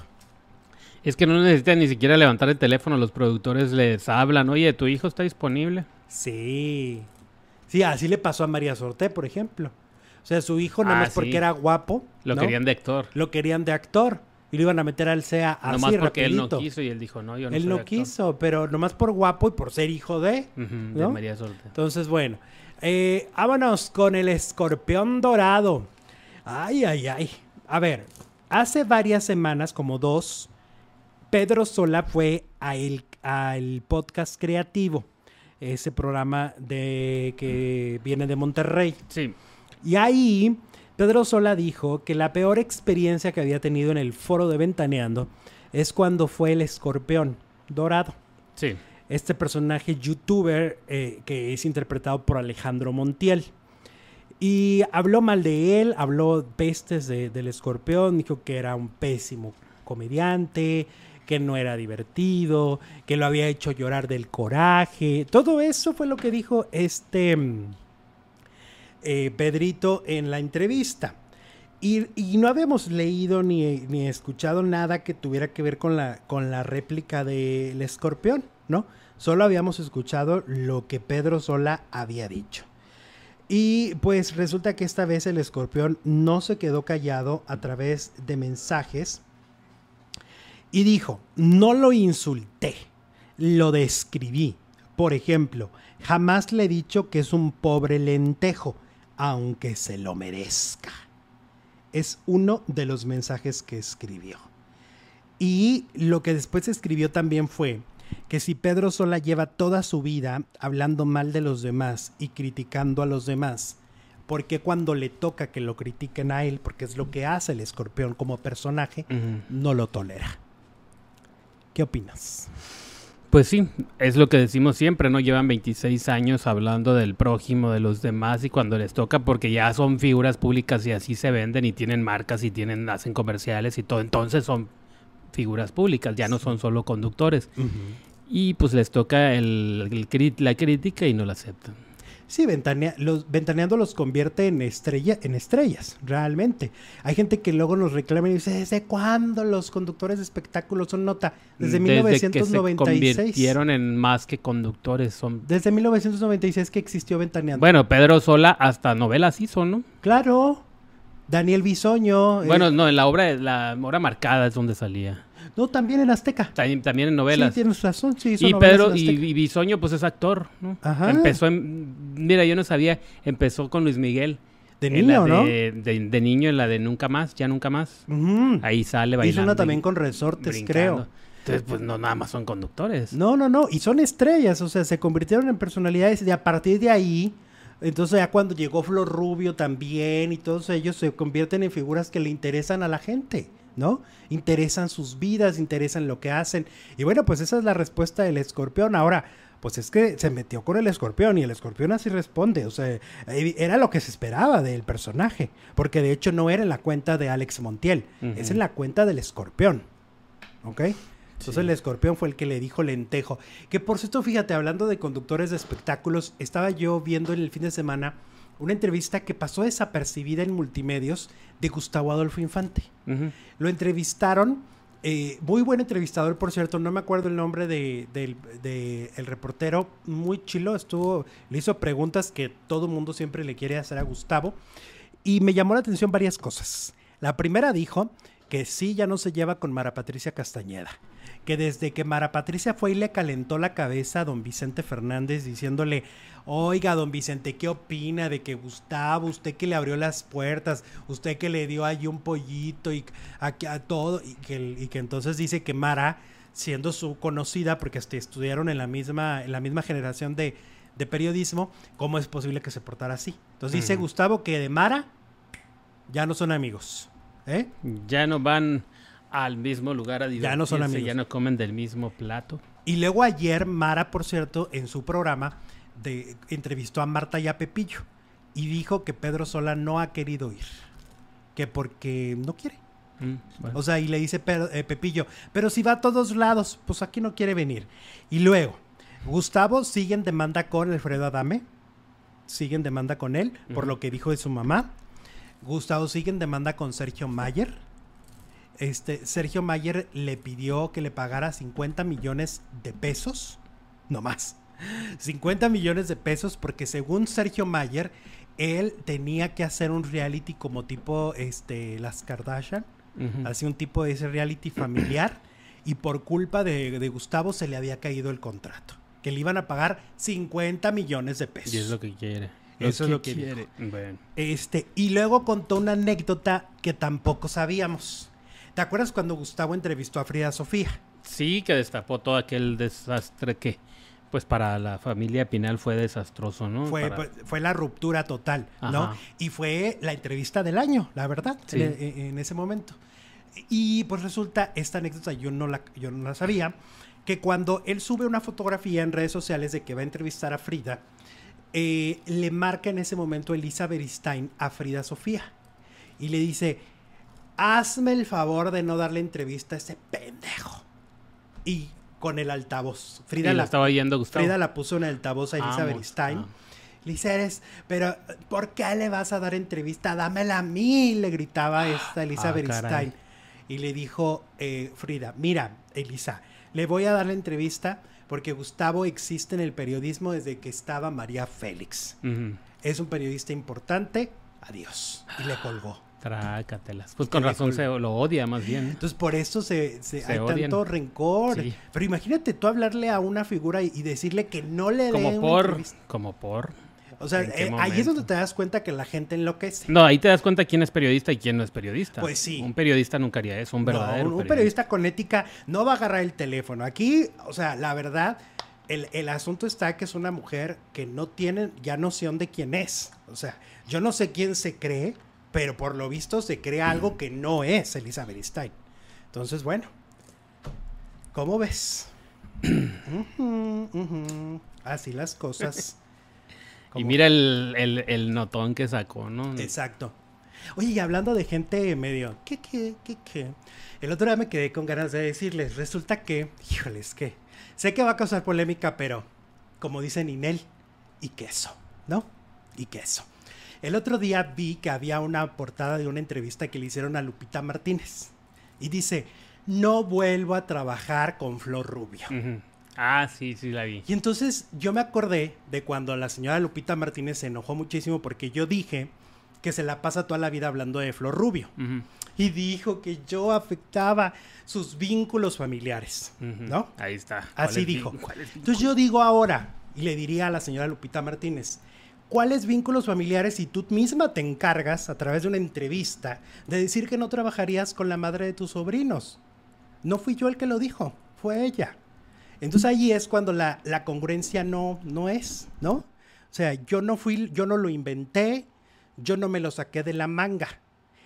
Es que no necesitan ni siquiera levantar el teléfono, los productores les hablan, oye, tu hijo está disponible. Sí. Sí, así le pasó a María Sorté, por ejemplo. O sea, su hijo, nada Ah, más sí. porque era guapo, Lo ¿no? querían de actor. lo querían de actor y lo iban a meter al CEA así Nomás porque él no quiso y él dijo, no, yo no Él soy no actor". quiso, pero nomás por guapo y por ser hijo de. María Sorte. Entonces, bueno. Eh, vámonos con el escorpión dorado. Ay, ay, ay. A ver, hace varias semanas, como dos, Pedro Sola fue a el, al podcast creativo. Ese programa de que viene de Monterrey. Sí. Y ahí Pedro Sola dijo que la peor experiencia que había tenido en el foro de Ventaneando es cuando fue el escorpión dorado. Sí. este personaje youtuber eh, que es interpretado por Alejandro Montiel. Y habló mal de él, habló pestes de- del escorpión, dijo que era un pésimo comediante, que no era divertido, que lo había hecho llorar del coraje. Todo eso fue lo que dijo este mm, eh, Pedrito en la entrevista. Y, y no habíamos leído ni, ni escuchado nada que tuviera que ver con la, con la réplica del escorpión, ¿no? Solo habíamos escuchado lo que Pedro Sola había dicho. Y pues resulta que esta vez el escorpión no se quedó callado a través de mensajes y dijo, no lo insulté, lo describí. Por ejemplo, jamás le he dicho que es un pobre lentejo, aunque se lo merezca. Es uno de los mensajes que escribió. Y lo que después escribió también fue que si Pedro Sola lleva toda su vida hablando mal de los demás y criticando a los demás, ¿por qué cuando le toca que lo critiquen a él, porque es lo que hace el escorpión como personaje, no lo tolera? ¿Qué opinas? Pues sí, es lo que decimos siempre, ¿no? Llevan 26 años hablando del prójimo, de los demás, y cuando les toca, porque ya son figuras públicas y así se venden y tienen marcas y tienen, hacen comerciales y todo, entonces son figuras públicas, ya no son solo conductores. Y pues les toca el, el la crítica y no la aceptan. Sí, ventanea- los, Ventaneando los convierte en, estrella, en estrellas, realmente. Hay gente que luego nos reclama y dice, ¿desde cuándo los conductores de espectáculos son nota? Desde, que se 1996. convirtieron en más que conductores. Son... Desde 1996 que existió Ventaneando. Bueno, Pedro Sola hasta novelas hizo, ¿no? Claro. Daniel Bisoño. eh, Bueno, no, en la obra, la obra marcada es donde salía. No, también en Azteca. También, también en novelas. Sí, tienes razón. Sí, hizo y Pedro en y, y Bisoño, pues es actor, ¿no? Ajá. Empezó en. Mira, yo no sabía. Empezó con Luis Miguel. De niño, ¿no? de, de- de niño, en la de Nunca Más, ya nunca más. Ahí sale Hizo bailando. una y también con resortes, brincando. creo. Entonces, pues no, nada más son conductores. No, no, no. Y son estrellas, o sea, se convirtieron en personalidades y a partir de ahí, entonces ya cuando llegó Flor Rubio también y todos ellos se convierten en figuras que le interesan a la gente, ¿no? Interesan sus vidas, interesan lo que hacen. Y bueno, pues esa es la respuesta del escorpión. Ahora, pues es que se metió con el escorpión y el escorpión así responde. O sea, eh, era lo que se esperaba del personaje. Porque de hecho no era en la cuenta de Alex Montiel, es en la cuenta del escorpión. ¿Ok? Entonces Sí. el escorpión fue el que le dijo lentejo. Que por cierto, fíjate, hablando de conductores de espectáculos, estaba yo viendo en el fin de semana una entrevista que pasó desapercibida en multimedios de Gustavo Adolfo Infante. Lo entrevistaron, eh, muy buen entrevistador, por cierto, no me acuerdo el nombre de, del de reportero, muy chilo, estuvo, le hizo preguntas que todo mundo siempre le quiere hacer a Gustavo, y me llamó la atención varias cosas. La primera dijo que sí, ya no se lleva con Mara Patricia Castañeda, que desde que Mara Patricia fue y le calentó la cabeza a don Vicente Fernández diciéndole, oiga, don Vicente, ¿qué opina de que Gustavo, usted que le abrió las puertas, usted que le dio allí un pollito y a, a todo, y que, el- y que entonces dice que Mara, siendo su conocida, porque este, estudiaron en la misma, en la misma generación de, de periodismo, ¿cómo es posible que se portara así? Entonces dice. Gustavo que de Mara ya no son amigos. ¿eh? Ya no van al mismo lugar a divertirse. Ya no son amigos. Ya no comen del mismo plato. Y luego ayer Mara, por cierto, en su programa de, entrevistó a Marta y a Pepillo y dijo que Pedro Sola no ha querido ir, que porque no quiere. Mm, bueno. O sea, y le dice eh, Pepillo, pero si va a todos lados, pues aquí no quiere venir. Y luego, Gustavo sigue en demanda con Alfredo Adame, sigue en demanda con él por lo que dijo de su mamá. Gustavo sigue en demanda con Sergio Mayer. Este, Sergio Mayer le pidió que le pagara 50 millones de pesos, no más. 50 millones de pesos porque según Sergio Mayer, él tenía que hacer un reality como tipo este, las Kardashian Ujú. hacía un tipo de ese reality familiar y por culpa de, de Gustavo se le había caído el contrato. Que le iban a pagar 50 millones de pesos. Y es lo que quiere. Eso es lo que. Bueno. Este, y luego contó una anécdota que tampoco sabíamos. ¿Te acuerdas cuando Gustavo entrevistó a Frida Sofía? Sí, que destapó todo aquel desastre que, pues para la familia Pinal fue desastroso, ¿no? Fue, Para- fue- la ruptura total, ¿no? Y fue la entrevista del año, la verdad, Sí. en, en- en ese momento. Y pues resulta, esta anécdota yo no la, yo no la sabía, que cuando él sube una fotografía en redes sociales de que va a entrevistar a Frida, eh, le marca en ese momento Elizabeth Stein a Frida Sofía y le dice, hazme el favor de no darle entrevista a ese pendejo. Y con el altavoz. Frida la estaba yendo Gustavo. Frida la puso en el altavoz a Elizabeth Vamos, Stein. ah. Le dice, eres, pero ¿por qué le vas a dar entrevista? Dámela a mí, le gritaba esta Elizabeth Ah. Stein. Y le dijo eh, Frida, mira, Elisa, le voy a dar la entrevista porque Gustavo existe en el periodismo desde que estaba María Félix. Es un periodista importante, adiós. Y le colgó. Trácatelas. Pues con razón se lo odia más bien. Entonces por eso se, se- Se hay odian. tanto rencor. Sí. Pero imagínate tú hablarle a una figura y, y decirle que no le dé Como por, como por. O sea, ¿En qué eh, ahí es donde te das cuenta que la gente enloquece. No, ahí te das cuenta quién es periodista y quién no es periodista. Pues sí. Un periodista nunca haría eso, un No, verdadero un, un periodista con ética no va a agarrar el teléfono. Aquí, o sea, la verdad, el, el asunto está que es una mujer que no tiene ya noción de quién es. O sea, yo no sé quién se cree, pero por lo visto se cree algo que no es Elizabeth Stein. Entonces, bueno, ¿cómo ves? Así las cosas. Y mira el, el, el notón que sacó, ¿no? Exacto. Oye, y hablando de gente medio, ¿qué, qué, qué, qué? El otro día me quedé con ganas de decirles, resulta que, híjoles, que sé que va a causar polémica, pero como dice Ninel, y queso, ¿no? Y queso. El otro día vi que había una portada de una entrevista que le hicieron a Lupita Martínez. Y dice, no vuelvo a trabajar con Flor Rubio. Ah, sí, sí la vi. Y entonces yo me acordé de cuando la señora Lupita Martínez se enojó muchísimo porque yo dije que se la pasa toda la vida hablando de Flor Rubio. Y dijo que yo afectaba sus vínculos familiares. ¿no? Ahí está. Así ¿Cuál es dijo. Entonces yo digo ahora, y le diría a la señora Lupita Martínez, ¿cuáles vínculos familiares si tú misma te encargas a través de una entrevista de decir que no trabajarías con la madre de tus sobrinos? No fui yo el que lo dijo, fue ella. Entonces ahí es cuando la, la congruencia no, no es, ¿no? O sea, yo no fui, yo no lo inventé, yo no me lo saqué de la manga.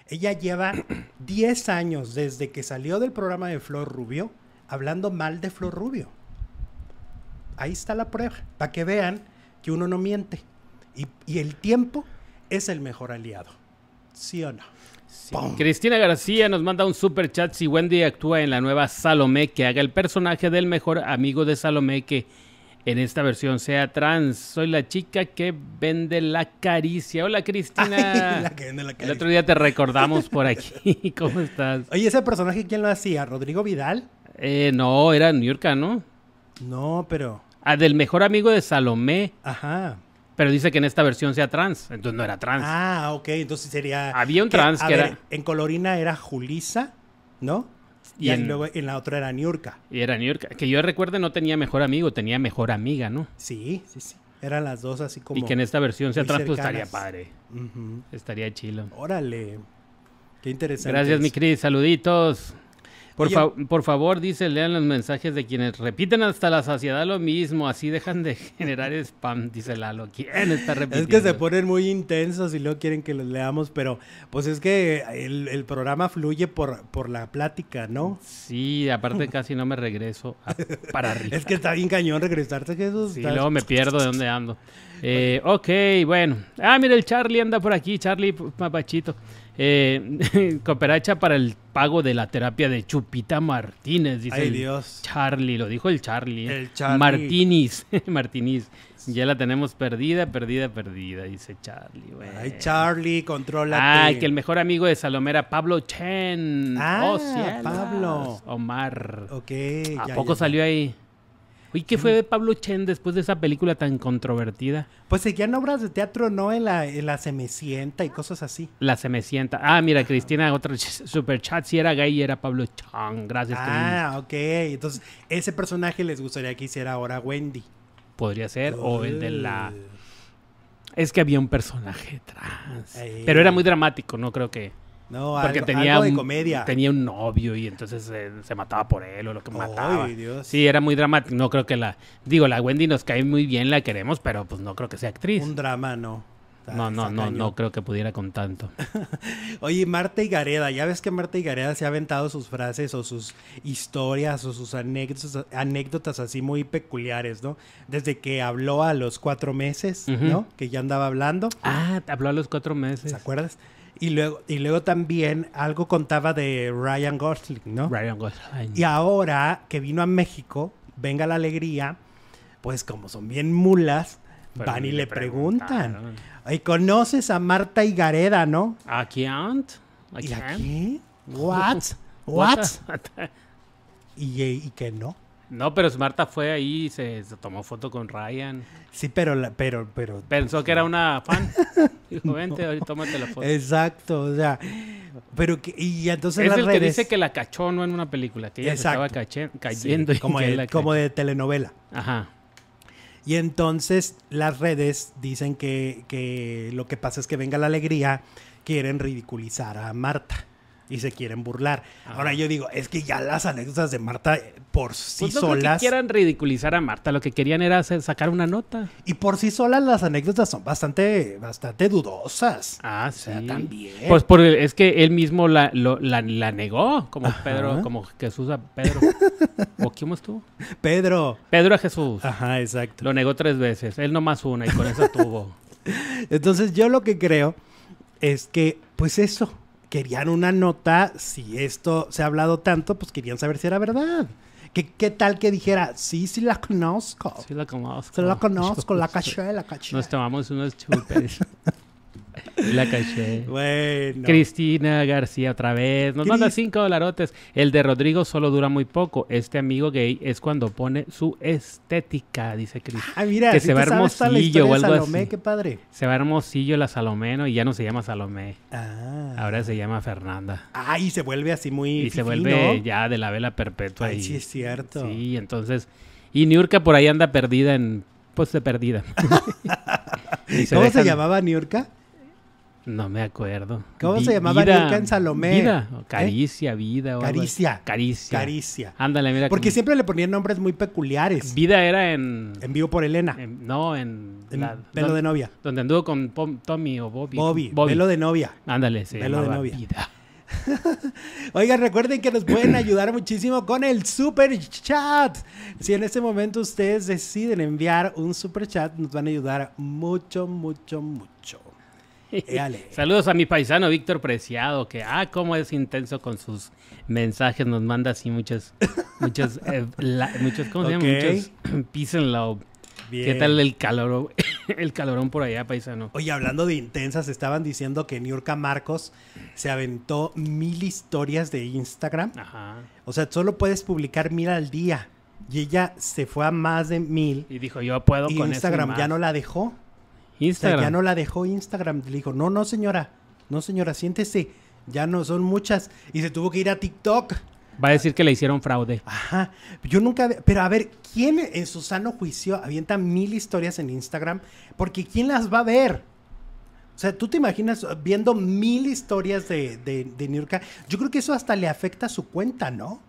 Ella lleva 10 años desde que salió del programa de Flor Rubio hablando mal de Flor Rubio. Ahí está la prueba, para que vean que uno no miente. Y, y el tiempo es el mejor aliado. ¿Sí o no? Sí. Cristina García nos manda un super chat si Wendy actúa en la nueva Salomé que haga el personaje del mejor amigo de Salomé que en esta versión sea trans. Soy la chica que vende la caricia. Hola Cristina. Ay, la que vende la el caricia. otro día te recordamos por aquí. ¿Cómo estás? Oye, ese personaje, ¿quién lo hacía? ¿Rodrigo Vidal? Eh, no, era New York, ¿no? No, pero. Ah, del mejor amigo de Salomé. Ajá. Pero dice que en esta versión sea trans. Entonces no era trans. Ah, ok. Entonces sería. Había un trans a que ver, era- En Colorina era Julisa, ¿no? Y, Y en- luego en la otra era Niurka. Y era York. Que yo recuerde no tenía mejor amigo, tenía mejor amiga, ¿no? Sí, sí, sí. Eran las dos así como. y que en esta versión sea trans, pues estaría padre. Estaría chilo. Órale. Qué interesante. Gracias, mi eso. Cris. Saluditos. Por, fa- por favor, dice, lean los mensajes de quienes repiten hasta la saciedad lo mismo. Así dejan de generar spam, dice Lalo. ¿Quién está Es repitiendo? que se ponen muy intensos y luego quieren que los leamos, pero pues es que el, el programa fluye por, por la plática, ¿no? Sí, aparte casi no me regreso a- para arriba. Es que está bien cañón regresarte, Jesús. Sí, Estás- luego me pierdo de dónde ando. Eh, ok, bueno. Ah, mira, el Charlie anda por aquí, Charlie Papachito. Eh, cooperacha para el pago de la terapia de Chupita Martínez, dice Ay, el Dios. Charlie, lo dijo el Charlie. ¿eh? El Charlie. Martínez, Martínez. Ya la tenemos perdida, perdida, perdida, dice Charlie. güey. Ay, Charlie, contrólate. Ay, que el mejor amigo de Salomé era Pablo Chen. Ah, oh. Pablo. Omar. Ok. ¿A ya, poco ya. salió ahí? Uy, ¿qué fue de Pablo Chen después de esa película tan controvertida? Pues seguían obras de teatro, ¿no? En la, en la Semecienta y cosas así. La se me sienta. Ah, mira, Cristina, otro ch- super chat. Si era gay, era Pablo Chan. Gracias. Ah, ok. Entonces, ese personaje les gustaría que hiciera ahora Wendy. Podría ser. O el de la. Es que había un personaje trans. Ay. Pero era muy dramático, no creo que. No, Porque algo, tenía, algo de un, comedia. tenía un novio y entonces eh, se mataba por él o lo que mataba. Ay, Dios. Sí, era muy dramático. No creo que la. Digo, la Wendy nos cae muy bien, la queremos, pero pues no creo que sea actriz. Un drama, no. Está- No, no, no, no creo que pudiera con tanto. Oye, Marta y Gareda, ya ves que Marta y Gareda se ha aventado sus frases o sus historias o sus anécdotas, anécdotas así muy peculiares, ¿no? Desde que habló a los cuatro meses. ¿no? Que ya andaba hablando, Ah, habló a los cuatro meses. ¿se acuerdas? Y luego, y luego también algo contaba de Ryan Gosling, ¿no? Ryan Gosling. Y ahora que vino a México, venga la alegría, pues como son bien mulas, Pero van ni y le preguntan. Ay, conoces a Marta y Gareda, ¿no? ¿A quién? ¿A ¿Y quién? aquí? What? What? Y, y que no. No, pero Marta fue ahí y se, se tomó foto con Ryan. Sí, pero, la- pero, pero. Pensó que era una fan. Dijo, vente, ahorita tómate la foto. Exacto, o sea. Pero que, y entonces es las el que dice que la cachó, no en una película, que ella Exacto. se estaba Sí, cayendo. y como, de, la como de telenovela. Ajá. Y entonces las redes dicen que, que lo que pasa es que venga la alegría, quieren ridiculizar a Marta y se quieren burlar. Ajá. Ahora yo digo, es que ya las anécdotas de Marta eh, por sí Pues no solas quieran ridiculizar a Marta, lo que querían era hacer- sacar una nota. y por sí solas las anécdotas son bastante bastante dudosas. Ah, O sí. también. Pues por el- es que él mismo la, lo- la, la negó, como Ajá. Pedro, como Jesús a Pedro. ¿O quién estuvo? Pedro. Pedro a Jesús. Ajá, exacto. Lo negó tres veces. Él nomás una y con eso tuvo. Entonces yo lo que creo es que, pues eso, querían una nota, si esto se ha hablado tanto, pues querían saber si era verdad. ¿Qué, qué tal que dijera, sí, sí la conozco? Sí la conozco. Sí la conozco, la caché, la caché. Nos tomamos unos chupes. la caché. Bueno. Cristina García otra vez. Nos manda Cris- cinco dolarotes. El de Rodrigo solo dura muy poco. Este amigo gay es cuando pone su estética, dice Cris. Ah, mira, que si se va hermosillo o algo Salomé, así. qué padre. Se va hermosillo la Salomeno y ya no se llama Salomé. Ah. Ahora se llama Fernanda. Ah, y se vuelve así muy Y se vuelve ¿no? ya de la vela perpetua. Ay, y, sí es cierto. Sí, entonces. Y Niurka por ahí anda perdida en. Pues de perdida. ¿Cómo se llamaba Niurka? No me acuerdo. ¿Cómo se llamaba Niurka en Salomé? Vida. o ¿Eh? Caricia, vida. o. Caricia. Caricia. Caricia. Ándale, mira. Porque como- siempre le ponían nombres muy peculiares. Vida era en. En vivo por Elena. en- no, en. En la- Velo don- de novia. Donde anduvo con Pom- Tommy o Bobby. Bobby, Velo de novia. Ándale, se Velo de novia. Vida. Oigan, recuerden que nos pueden ayudar muchísimo con el super chat. Si en este momento ustedes deciden enviar un super chat, nos van a ayudar mucho, mucho, mucho. Éale. Saludos a mi paisano Víctor Preciado, que, ah, cómo es intenso con sus mensajes, nos manda así muchos, muchos, eh, la- muchos, ¿cómo se llama? Muchos peace and love. ¿Qué tal el calor, el calorón por allá, paisano? Oye, hablando de intensas, estaban diciendo que Niurka Marcos se aventó mil historias de Instagram. Ajá. O sea, solo puedes publicar mil al día. Y ella se fue a más de mil. Y dijo, yo puedo Y con Instagram eso y ya no más". la dejó. O sea, Instagram. ya no la dejó Instagram. Le dijo, no, no, señora. No, señora, siéntese. Ya no son muchas. Y se tuvo que ir a TikTok. Va a decir que le hicieron fraude. Ajá. Yo nunca. Pero a ver, ¿quién en su sano juicio avienta mil historias en Instagram? Porque ¿quién las va a ver? O sea, ¿tú te imaginas viendo mil historias de, de, de Niurka? Yo creo que eso hasta le afecta a su cuenta, ¿no?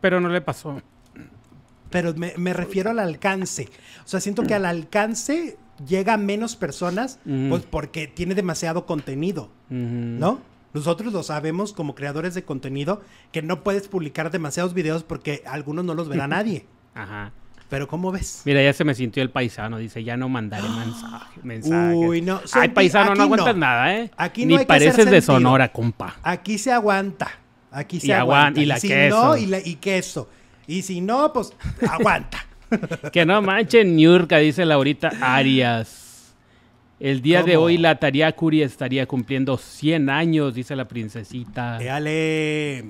Pero no le pasó. Pero me, me refiero al alcance. O sea, siento que al alcance llega a menos personas, pues porque tiene demasiado contenido. ¿no? Nosotros lo sabemos como creadores de contenido, que no puedes publicar demasiados videos porque algunos no los verá nadie. Ajá. Pero ¿cómo ves? Mira, ya se me sintió el paisano. Dice, ya no mandaré mensaje, mensajes. Uy, no. Ay, paisano, no aguantas no. nada, ¿eh? Aquí no Ni hay que pareces hacer de sentido. Sonora, compa. Aquí se aguanta. Aquí se Y aguan- aguanta. y la si queso. no, y, la- y queso. Y si no, pues aguanta. Que no manchen, Niurka, dice Laurita Arias. El día de hoy la Tariacuri estaría cumpliendo 100 años, dice la princesita. Éale.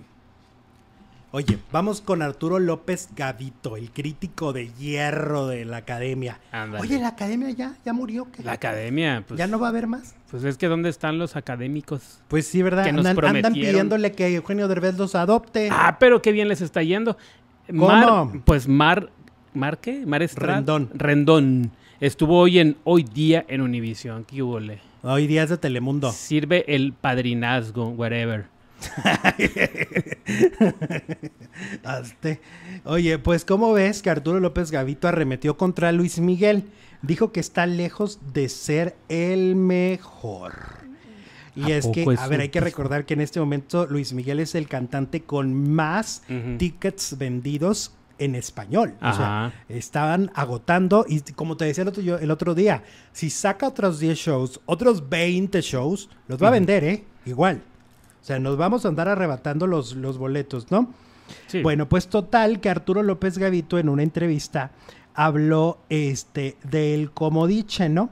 Oye, vamos con Arturo López Gavito, el crítico de hierro de la academia. Ándale. Oye, la academia ya, ya murió. ¿qué? La academia, pues, ¿Ya no va a haber más? pues es que ¿dónde están los académicos? Pues sí, ¿verdad? Que nos Andan, andan prometieron. pidiéndole que Eugenio Derbez los adopte. Ah, pero qué bien les está yendo. ¿Cómo? Mar, pues Mar, ¿Mar qué? Mar Estrada. Rendón. Rendón. Estuvo hoy en Hoy Día en Univisión. ¿Qué hubo, le? Hoy día es de Telemundo. Sirve el padrinazgo, whatever. Oye, pues ¿cómo ves que Arturo López Gavito arremetió contra Luis Miguel? Dijo que está lejos de ser el mejor. Y ¿A es que, a ver, hay que recordar que en este momento Luis Miguel es el cantante con más tickets vendidos en español. O sea, estaban agotando y como te decía el otro, yo- el otro día, si saca otros 10 shows, otros 20 shows, los va a vender, ¿eh? Igual. O sea, nos vamos a andar arrebatando los, los boletos, ¿no? Sí. Bueno, pues total que Arturo López Gavito en una entrevista habló este, del comodiche, ¿no?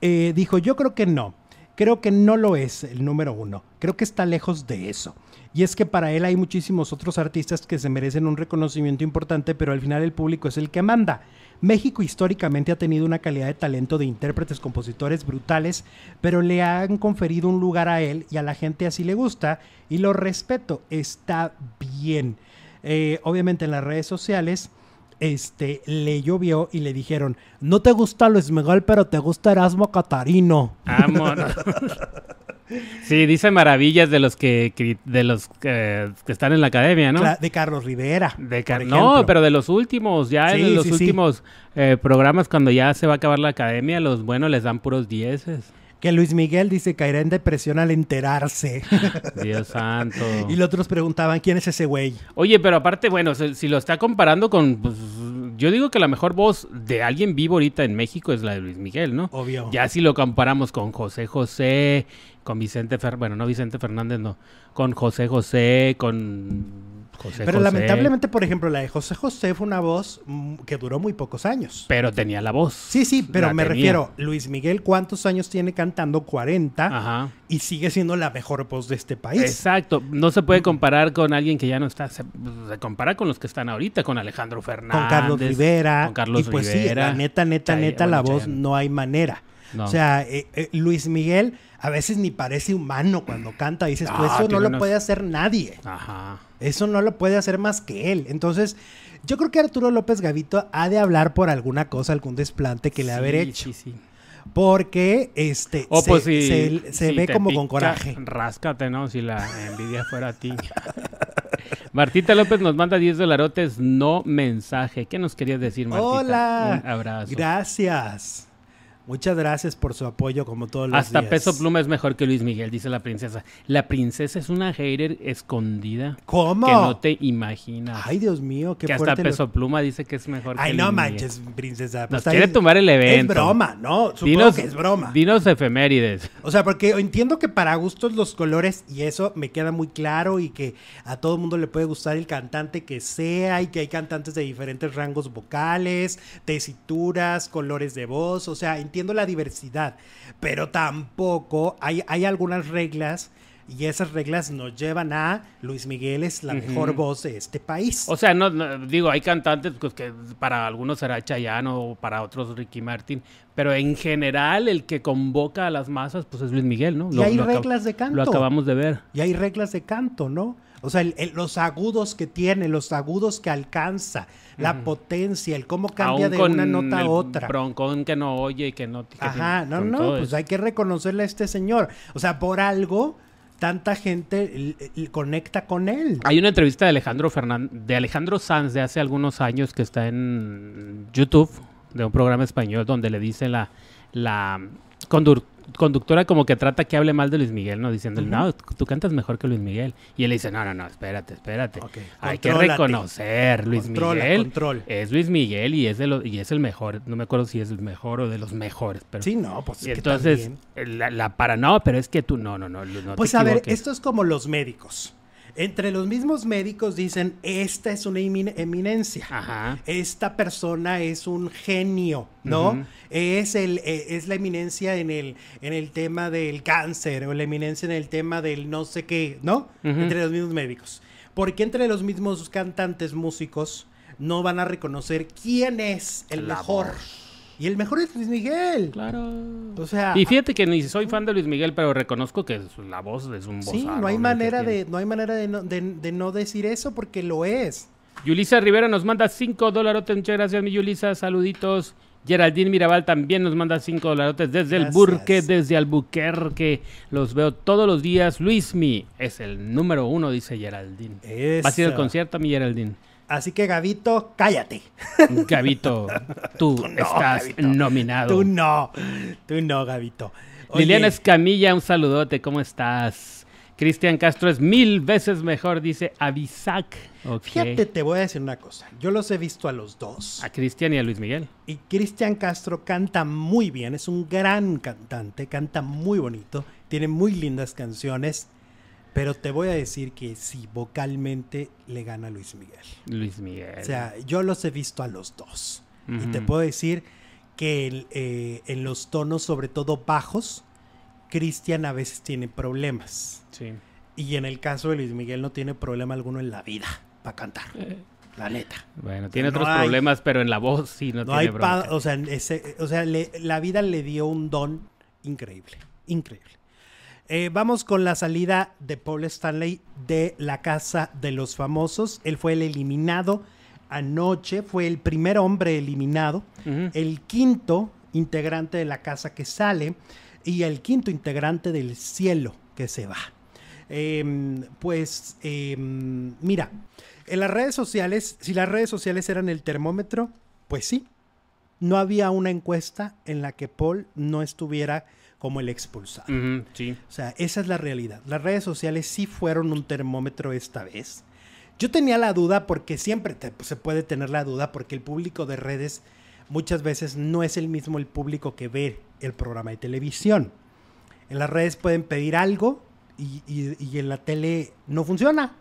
Eh, dijo, yo creo que no. Creo que no lo es el número uno. Creo que está lejos de eso. Y es que para él hay muchísimos otros artistas que se merecen un reconocimiento importante, pero al final el público es el que manda. México históricamente ha tenido una calidad de talento de intérpretes, compositores brutales, pero le han conferido un lugar a él y a la gente así le gusta y lo respeto. Está bien. Eh, obviamente en las redes sociales este, le llovió y le dijeron, no te gusta Luis Miguel, pero te gusta Erasmo Catarino. Vámonos. Sí, dice maravillas de los que de los que, que están en la academia, ¿no? Cla- De Carlos Rivera. De por no, pero de los últimos, ya Sí, en los sí, sí. últimos eh, programas cuando ya se va a acabar la academia, los buenos les dan puros dieces. Que Luis Miguel dice caerá en depresión al enterarse. Dios santo. y los otros preguntaban, ¿quién es ese güey? Oye, pero aparte, bueno, si, lo está comparando con, pues, yo digo que la mejor voz de alguien vivo ahorita en México es la de Luis Miguel, ¿no? Obvio. Ya si lo comparamos con José José, con Vicente Fer, bueno, no Vicente Fernández, no, con José José, con José Pero José. lamentablemente, por ejemplo, la de José José fue una voz que duró muy pocos años. Pero tenía la voz. Sí, sí, pero La me tenía. refiero, Luis Miguel, ¿cuántos años tiene cantando? 40 Ajá. y sigue siendo la mejor voz de este país. Exacto, no se puede comparar con alguien que ya no está, se, se compara con los que están ahorita, con Alejandro Fernández. con Carlos Rivera. Con Carlos y pues sí, Rivera. la neta, neta, neta, la voz no hay manera. No. O sea, eh, eh, Luis Miguel a veces ni parece humano cuando canta. Dices, pues Ah, eso no lo unos- puede hacer nadie. Ajá. Eso no lo puede hacer más que él. Entonces, yo creo que Arturo López Gavito ha de hablar por alguna cosa, algún desplante que le ha haber Sí, hecho. Sí, sí. Porque este O se, pues si, se- se si ve como pica, con coraje. Ráscate, ¿no? Si la envidia fuera a ti. Martita López nos manda 10 dolarotes, no mensaje. ¿Qué nos querías decir, Martita? Hola. Un abrazo. Gracias. Muchas gracias por su apoyo como todos los Hasta días. Peso Pluma es mejor que Luis Miguel, dice la princesa. La princesa es una hater escondida ¿Cómo? que no te imaginas. Ay, Dios mío, qué que hasta lo- Peso Pluma dice que es mejor Ay, que no Luis manches, Miguel. princesa. Nos pues, ahí quiere tumbar el evento. Es broma, ¿no? Supongo Dinos, que es broma. Dinos efemérides. O sea, porque entiendo que para gustos los colores, y eso me queda muy claro, y que a todo mundo le puede gustar el cantante que sea, y que hay cantantes de diferentes rangos vocales, tesituras, colores de voz, o sea, entiendo la diversidad, pero tampoco hay, hay algunas reglas, y esas reglas nos llevan a Luis Miguel es la mejor voz de este país. O sea, no, no, digo, hay cantantes pues, que para algunos será Chayanne o para otros Ricky Martin, pero en general el que convoca a las masas pues es Luis Miguel, ¿no? y hay reglas de canto. Lo acabamos de ver. Y hay reglas de canto, ¿no? O sea, el- el- los agudos que tiene, los agudos que alcanza, la potencia, el cómo cambia Aún de con una nota a otra. broncón que no oye y que no... que Ajá, no, no, pues eso. hay que reconocerle a este señor. O sea, por algo, tanta gente conecta con él. Hay una entrevista de Alejandro Fernández, de Alejandro Sanz de hace algunos años que está en YouTube, de un programa español, donde le dice la, la condur- conductora como que trata que hable mal de Luis Miguel, ¿no? Diciéndole, no, tú cantas mejor que Luis Miguel. Y él le dice, no, no, no, espérate, espérate. Hay que reconocer, Luis Controla, Miguel control. es Luis Miguel y es, de los, y es el mejor. No me acuerdo si es el mejor o de los mejores, pero... Sí, no, pues y es que entonces, también. la, la para, no, pero es que tú, no, no, no, no Pues a ver, esto es como los médicos. Entre los mismos médicos dicen, esta es una emin- eminencia. Ajá. esta persona es un genio, ¿no? Es el eh, es la eminencia en el en el tema del cáncer o la eminencia en el tema del no sé qué, ¿no? Entre los mismos médicos. ¿Por qué entre los mismos cantantes músicos no van a reconocer quién es el La mejor? voz. Y el mejor es Luis Miguel. Claro. O sea, Y fíjate que ni soy fan de Luis Miguel, pero reconozco que la voz es un sí, no hay manera de no hay manera de no, de, de no decir eso porque lo es. Yulisa Rivera nos manda 5 dólares. Muchas gracias, mi Yulisa. Saluditos. Geraldine Mirabal también nos manda cinco dolarotes desde el. Burque, desde Albuquerque. Los veo todos los días. Luismi es el número uno, dice Geraldine. ¿Vas a ir al Eso. concierto, mi Geraldine? Así que, Gavito, cállate. Gabito, tú, Tú no, estás nominado. Tú no. Tú no, Gavito. Oye, Liliana Escamilla, un saludote, ¿cómo estás? Cristian Castro es mil veces mejor, dice Avisac. Ok. Fíjate, te voy a decir una cosa. Yo los he visto a los dos. A Cristian y a Luis Miguel. Y Cristian Castro canta muy bien, es un gran cantante, canta muy bonito, tiene muy lindas canciones, pero te voy a decir que sí, vocalmente le gana Luis Miguel. Luis Miguel. O sea, yo los he visto a los dos. Y te puedo decir que eh, en los tonos, sobre todo bajos, Cristian a veces tiene problemas. Sí. Y en el caso de Luis Miguel no tiene problema alguno en la vida para cantar. La neta. Bueno, tiene No otros hay- problemas, pero en la voz sí no, No, tiene hay bronca. o sea, ese- o sea le- la vida le dio un don increíble, increíble. Eh, vamos con la salida de Paul Stanley de la casa de los famosos. Él fue el eliminado anoche, fue el primer hombre eliminado, el quinto integrante de la casa que sale y el quinto integrante del cielo que se va. Em, pues em, mira, en las redes sociales, si las redes sociales eran el termómetro, pues sí, no había una encuesta en la que Paul no estuviera como el expulsado. Sí. O sea, esa es la realidad. Las redes sociales sí fueron un termómetro esta vez. Yo tenía la duda porque siempre te- se puede tener la duda porque el público de redes muchas veces no es el mismo el público que ve el programa de televisión. En las redes pueden pedir algo y, y- y en la tele no funciona.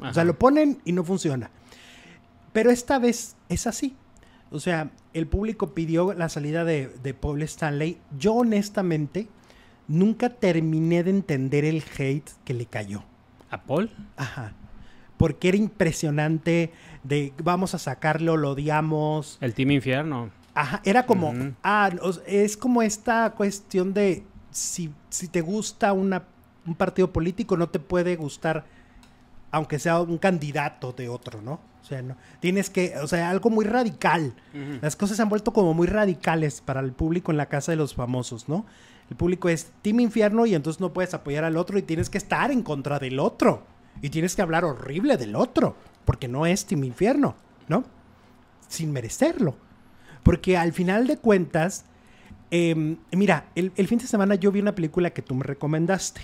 O sea, lo ponen y no funciona. Pero esta vez es así. O sea, el público pidió la salida de, de Paul Stanley. Yo honestamente nunca terminé de entender el hate que le cayó. ¿A Paul? Ajá. Porque era impresionante de vamos a sacarlo, lo odiamos. El Team Infierno. Ajá, era como, ah, es como esta cuestión de si, si te gusta una, un partido político, no te puede gustar, aunque sea un candidato de otro, ¿no? O sea, no, tienes que, o sea, algo muy radical. Las cosas se han vuelto como muy radicales para el público en la casa de los famosos, ¿no? El público es Team Infierno y entonces no puedes apoyar al otro y tienes que estar en contra del otro. Y tienes que hablar horrible del otro, porque no es Team Infierno, ¿no? Sin merecerlo. Porque al final de cuentas, em, mira, el, el fin de semana yo vi una película que tú me recomendaste.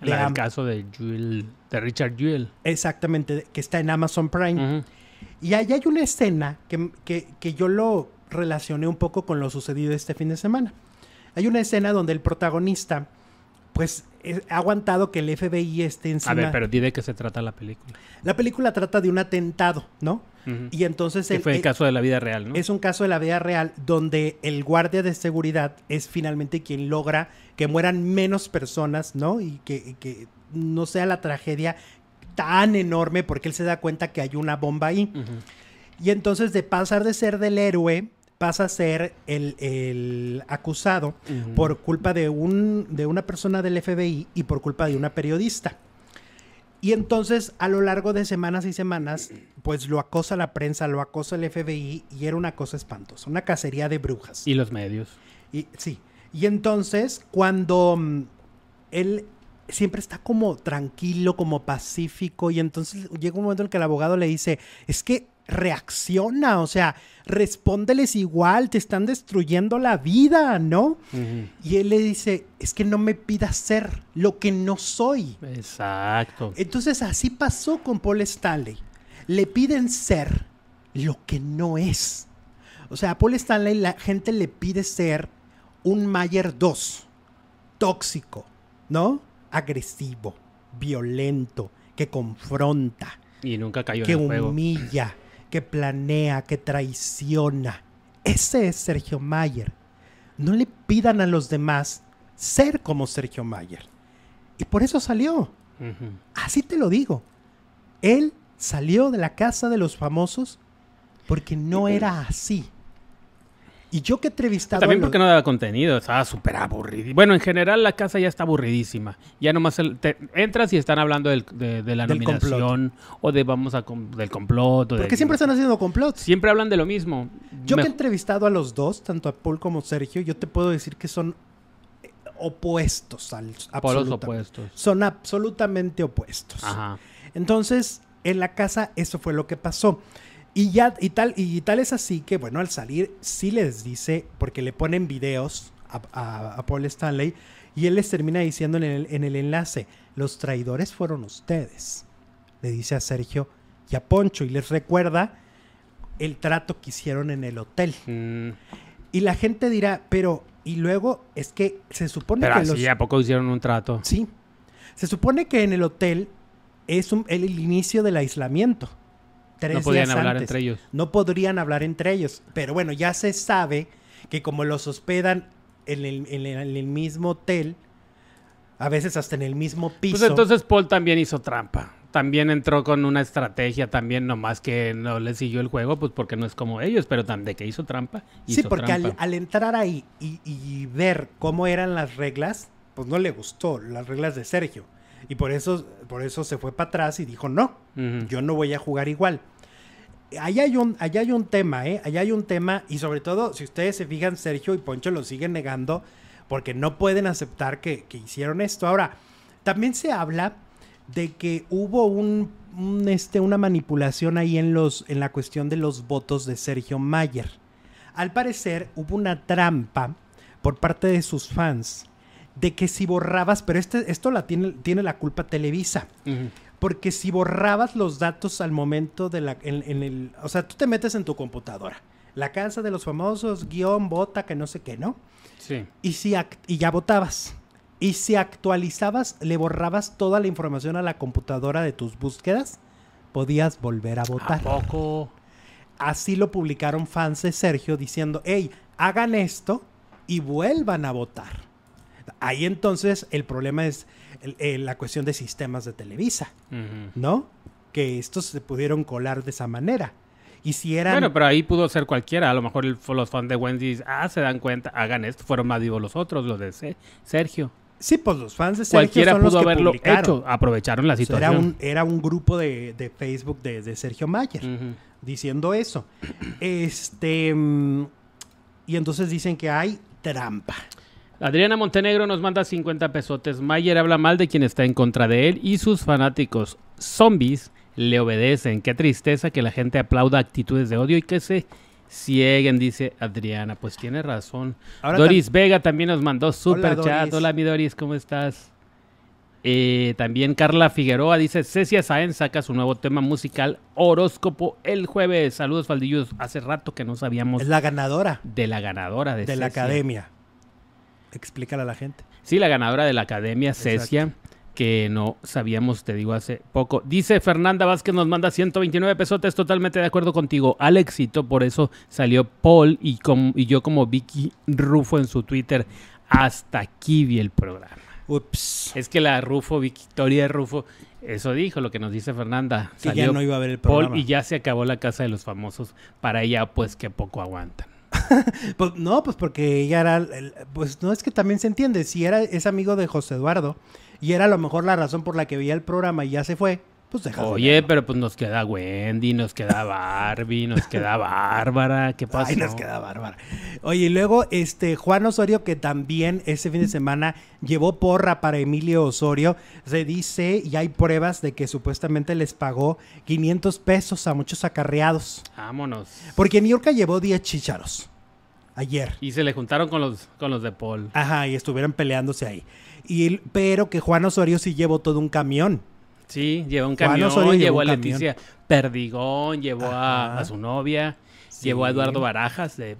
De La del Am- caso de Jewel, de Richard Jewell. Exactamente, que está en Amazon Prime. Y ahí hay una escena que, que- que yo lo relacioné un poco con lo sucedido este fin de semana. Hay una escena donde el protagonista, pues, ha aguantado que el FBI esté encima. A ver, pero di de qué se trata la película. La película trata de un atentado, ¿no? Y entonces Que el- fue el caso de la vida real, ¿no? es un caso de la vida real donde el guardia de seguridad es finalmente quien logra que mueran menos personas, ¿no? Y que, y que no sea la tragedia tan enorme porque él se da cuenta que hay una bomba ahí. Y entonces de pasar de ser del héroe, pasa a ser el, el acusado por culpa de, un, de una persona del FBI y por culpa de una periodista. Y entonces a lo largo de semanas y semanas, pues lo acosa la prensa, lo acosa el FBI y era una cosa espantosa, una cacería de brujas. Y los medios. Y, sí. Y entonces, cuando mm, él siempre está como tranquilo, como pacífico, y entonces llega un momento en el que el abogado le dice, es que reacciona, o sea, respóndeles igual, te están destruyendo la vida, ¿no? Y él le dice, es que no me pidas ser lo que no soy. Exacto. Entonces así pasó con Paul Stanley. Le piden ser lo que no es. O sea, a Paul Stanley la gente le pide ser un Mayer 2, tóxico, ¿no? Agresivo, violento, que confronta, Y nunca cayó que en el juego. humilla, que planea, que traiciona. Ese es Sergio Mayer. No le pidan a los demás ser como Sergio Mayer. Y por eso salió. Así te lo digo. Él salió de la casa de los famosos porque no era así. Y yo que he entrevistado También a los- porque no daba contenido, estaba súper aburrido. Bueno, en general la casa ya está aburridísima. Ya nomás el- te- entras y están hablando del- de, de la Del nominación o de vamos a del complot. Porque de- siempre están haciendo complots. siempre hablan de lo mismo. Yo que he entrevistado a los dos, tanto a Paul como a Sergio, yo te puedo decir que son eh, opuestos al Polos opuestos. Son absolutamente opuestos. Ajá. Entonces, en la casa eso fue lo que pasó. Y ya, y tal, y tal es así que, bueno, al salir, sí les dice, porque le ponen videos a, a- a Paul Stanley, y él les termina diciendo en el, en el enlace, los traidores fueron ustedes. Le dice a Sergio y a Poncho, y les recuerda el trato que hicieron en el hotel. Mm, Y la gente dirá, pero, y luego es que se supone pero que así, los... ¿a poco hicieron un trato? Sí. Se supone que en el hotel es un- el, el inicio del aislamiento. Tres No podían días hablar antes. entre ellos. No podrían hablar entre ellos. Pero bueno, ya se sabe que como los hospedan en el, en el- en el mismo hotel, a veces hasta en el mismo piso. Pues entonces Paul también hizo trampa. También entró con una estrategia, también nomás que no le siguió el juego, pues porque no es como ellos, pero de que hizo trampa. sí, porque al, entrar ahí y, y ver cómo eran las reglas, pues no le gustó las reglas de Sergio. Y por eso, por eso se fue para atrás y dijo, no, yo no voy a jugar igual. Allá hay un, allá hay un tema, ¿eh? Allá hay un tema, y sobre todo, si ustedes se fijan, Sergio y Poncho lo siguen negando porque no pueden aceptar que, que hicieron esto. Ahora, también se habla de que hubo un, un, este, una manipulación ahí en, los, en la cuestión de los votos de Sergio Mayer. Al parecer, hubo una trampa por parte de sus fans de que si borrabas, pero este, esto la tiene, tiene la culpa Televisa. Porque si borrabas los datos al momento de la... En, en el, o sea, tú te metes en tu computadora. La casa de los famosos, guion, vota, que no sé qué, ¿no? Sí. Y, si act- y ya votabas. Y si actualizabas, le borrabas toda la información a la computadora de tus búsquedas, podías volver a ¿A votar. poco? Así lo publicaron fans de Sergio diciendo, hey, hagan esto y vuelvan a votar. Ahí entonces el problema es el- el- la cuestión de sistemas de Televisa. ¿no? Que estos se pudieron colar de esa manera. Y si eran... Bueno, pero ahí pudo ser cualquiera. A lo mejor el- los fans de Wendy, ah, se dan cuenta, hagan esto. Fueron más vivos los otros, los de Se- Sergio. Sí, pues los fans de Sergio Cualquiera son los pudo que haberlo publicaron. hecho. Aprovecharon la situación. era, un, era un grupo de, de Facebook de, de Sergio Mayer diciendo eso. Este... mm, Y entonces dicen que hay trampa. Adriana Montenegro nos manda 50 pesotes. Mayer habla mal de quien está en contra de él y sus fanáticos zombies le obedecen. Qué tristeza que la gente aplauda actitudes de odio y que se cieguen, dice Adriana. Pues tiene razón. Ahora Doris Vega también nos mandó super Hola, chat. Doris. Hola, mi Doris, ¿cómo estás? Eh, también Carla Figueroa dice: Cecia Sáenz saca su nuevo tema musical Horóscopo el jueves. Saludos, Faldillos. Hace rato que no sabíamos Es la ganadora de la ganadora de, de la academia. Explícala a la gente. Sí, la ganadora de la academia. Cecia, que no sabíamos, te digo, hace poco. Dice Fernanda Vázquez, nos manda 129 pesotes, totalmente de acuerdo contigo. Al éxito, por eso salió Paul y, com- y yo como Vicky Rufo en su Twitter. Hasta aquí vi el programa. Ups. Es que la Rufo, Victoria Rufo, eso dijo lo que nos dice Fernanda. Que ya no iba a ver el Paul programa. y ya se acabó la casa de los famosos. Para ella, pues que poco aguantan. Pues, no, pues porque ella era, el- pues no es que también se entiende, si era es amigo de José Eduardo y era a lo mejor la razón por la que veía el programa y ya se fue, pues deja de Oye, verlo. pero pues nos queda Wendy, nos queda Barbie, nos queda Bárbara. ¿Qué pasa? Ay, nos queda bárbara. Oye, y luego este Juan Osorio, que también ese fin de semana llevó porra para Emilio Osorio, se dice y hay pruebas de que supuestamente les pagó 500 pesos a muchos acarreados. Vámonos. Porque New York llevó 10 chícharos ayer. Y se le juntaron con los, con los de Paul. Ajá, y estuvieron peleándose ahí. Y pero que Juan Osorio sí llevó todo un camión. Sí, llevó un Juan camión, Osorio llevó a camión. Leticia Perdigón, llevó a, su novia, Sí. llevó a Eduardo Barajas de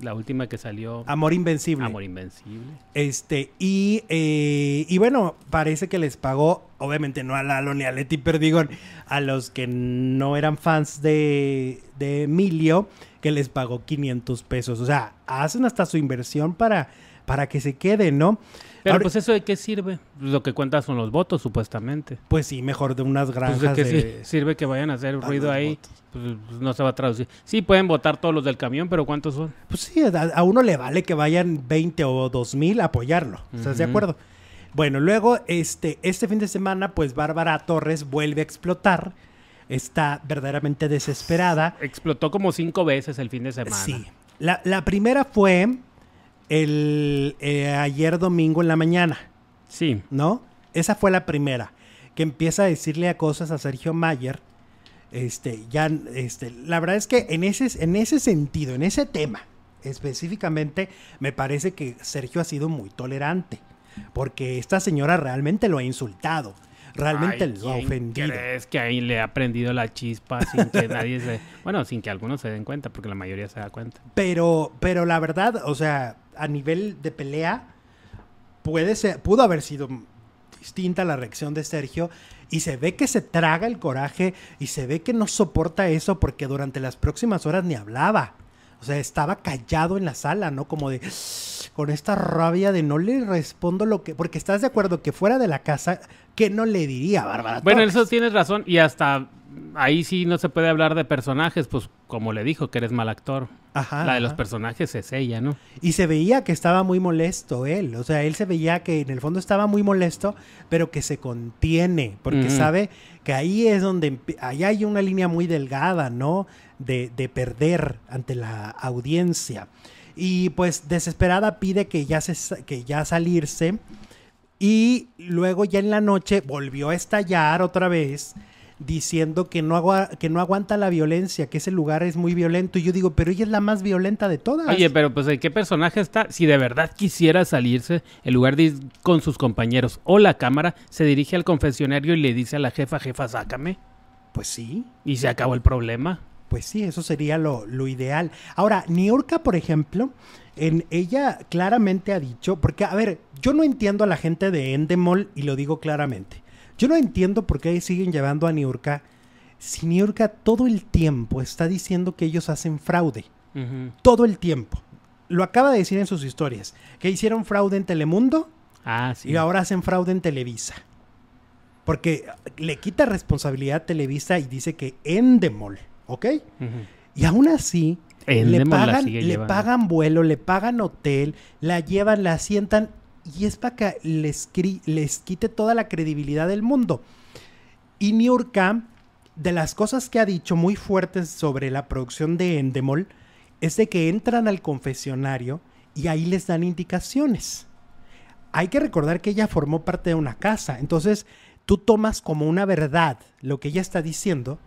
la última que salió, Amor Invencible. Amor Invencible. Este, y, eh, y bueno, parece que les pagó, obviamente no a Lalo ni a Leti Perdigón, a los que no eran fans de, de Emilio, que les pagó 500 pesos. O sea, hacen hasta su inversión para, para que se quede, ¿no? Pero Ahora- pues eso de qué sirve? Lo que cuentas son los votos, supuestamente. Pues sí, mejor de unas Pues granjas de que de... sirve que vayan a hacer ruido ahí, pues, pues, no se va a traducir. Sí, pueden votar todos los del camión, pero ¿cuántos son? Pues sí, a, a uno le vale que vayan 20 o 2 mil a apoyarlo. ¿Estás de acuerdo? Bueno, luego, este, este fin de semana, pues Bárbara Torres vuelve a explotar. Está verdaderamente desesperada. Explotó como cinco veces el fin de semana. Sí. La, la primera fue el eh, ayer domingo en la mañana, Sí. ¿no? Esa fue la primera. Que empieza a decirle a cosas a Sergio Mayer. Este, ya, este, la verdad es que en ese, en ese sentido, en ese tema específicamente, me parece que Sergio ha sido muy tolerante. Porque esta señora realmente lo ha insultado. Realmente Ay, lo ha ¿quién ofendido. ¿Crees que ahí le ha prendido la chispa sin que nadie se... Bueno, sin que algunos se den cuenta, porque la mayoría se da cuenta. Pero, pero la verdad, o sea, a nivel de pelea, puede ser, pudo haber sido distinta la reacción de Sergio y se ve que se traga el coraje y se ve que no soporta eso porque durante las próximas horas ni hablaba. O sea, estaba callado en la sala, ¿no? Como de con esta rabia de no le respondo lo que porque estás de acuerdo que fuera de la casa ¿qué no le diría Bárbara? Bueno, Torres? eso tienes razón. Y hasta ahí sí no se puede hablar de personajes, pues como le dijo, que eres mal actor. Ajá, la de los personajes es ella, ¿no? Y se veía que estaba muy molesto él. O sea, él se veía que en el fondo estaba muy molesto, pero que se contiene. Porque sabe que ahí es donde. Ahí hay una línea muy delgada, ¿no? De, de perder ante la audiencia. Y pues desesperada pide que ya, se, que ya salirse. Y luego ya en la noche volvió a estallar otra vez diciendo que no, que no aguanta la violencia, que ese lugar es muy violento. Y yo digo, pero ella es la más violenta de todas. Oye, pero pues ¿en qué personaje está? Si de verdad quisiera salirse, en lugar de ir con sus compañeros o la cámara, se dirige al confesionario y le dice a la jefa, jefa, sácame. Pues sí. Y se acabó el problema. Pues sí, eso sería lo, lo ideal. Ahora, Niurka, por ejemplo, en ella claramente ha dicho, porque, a ver, yo no entiendo a la gente de Endemol y lo digo claramente. Yo no entiendo por qué siguen llevando a Niurka si Niurka todo el tiempo está diciendo que ellos hacen fraude. Todo el tiempo. Lo acaba de decir en sus historias, que hicieron fraude en Telemundo Ah, sí. y ahora hacen fraude en Televisa. Porque le quita responsabilidad a Televisa y dice que Endemol, ¿ok? Y aún así, le Endemol pagan, le pagan vuelo, le pagan hotel, la llevan, la sientan y es para que les, quite toda la credibilidad del mundo. Y Niurka, de las cosas que ha dicho muy fuertes sobre la producción de Endemol, es de que entran al confesionario y ahí les dan indicaciones. Hay que recordar que ella formó parte de una casa, entonces tú tomas como una verdad lo que ella está diciendo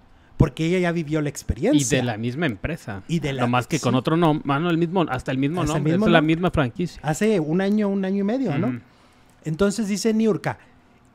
porque ella ya vivió la Y experiencia. de la misma empresa. Y de la- Lo más que con otro nombre, mano, el mismo, hasta el mismo Hasta el nombre, mismo es la misma franquicia. Hace un año, un año y medio, ¿no? Entonces dice Niurka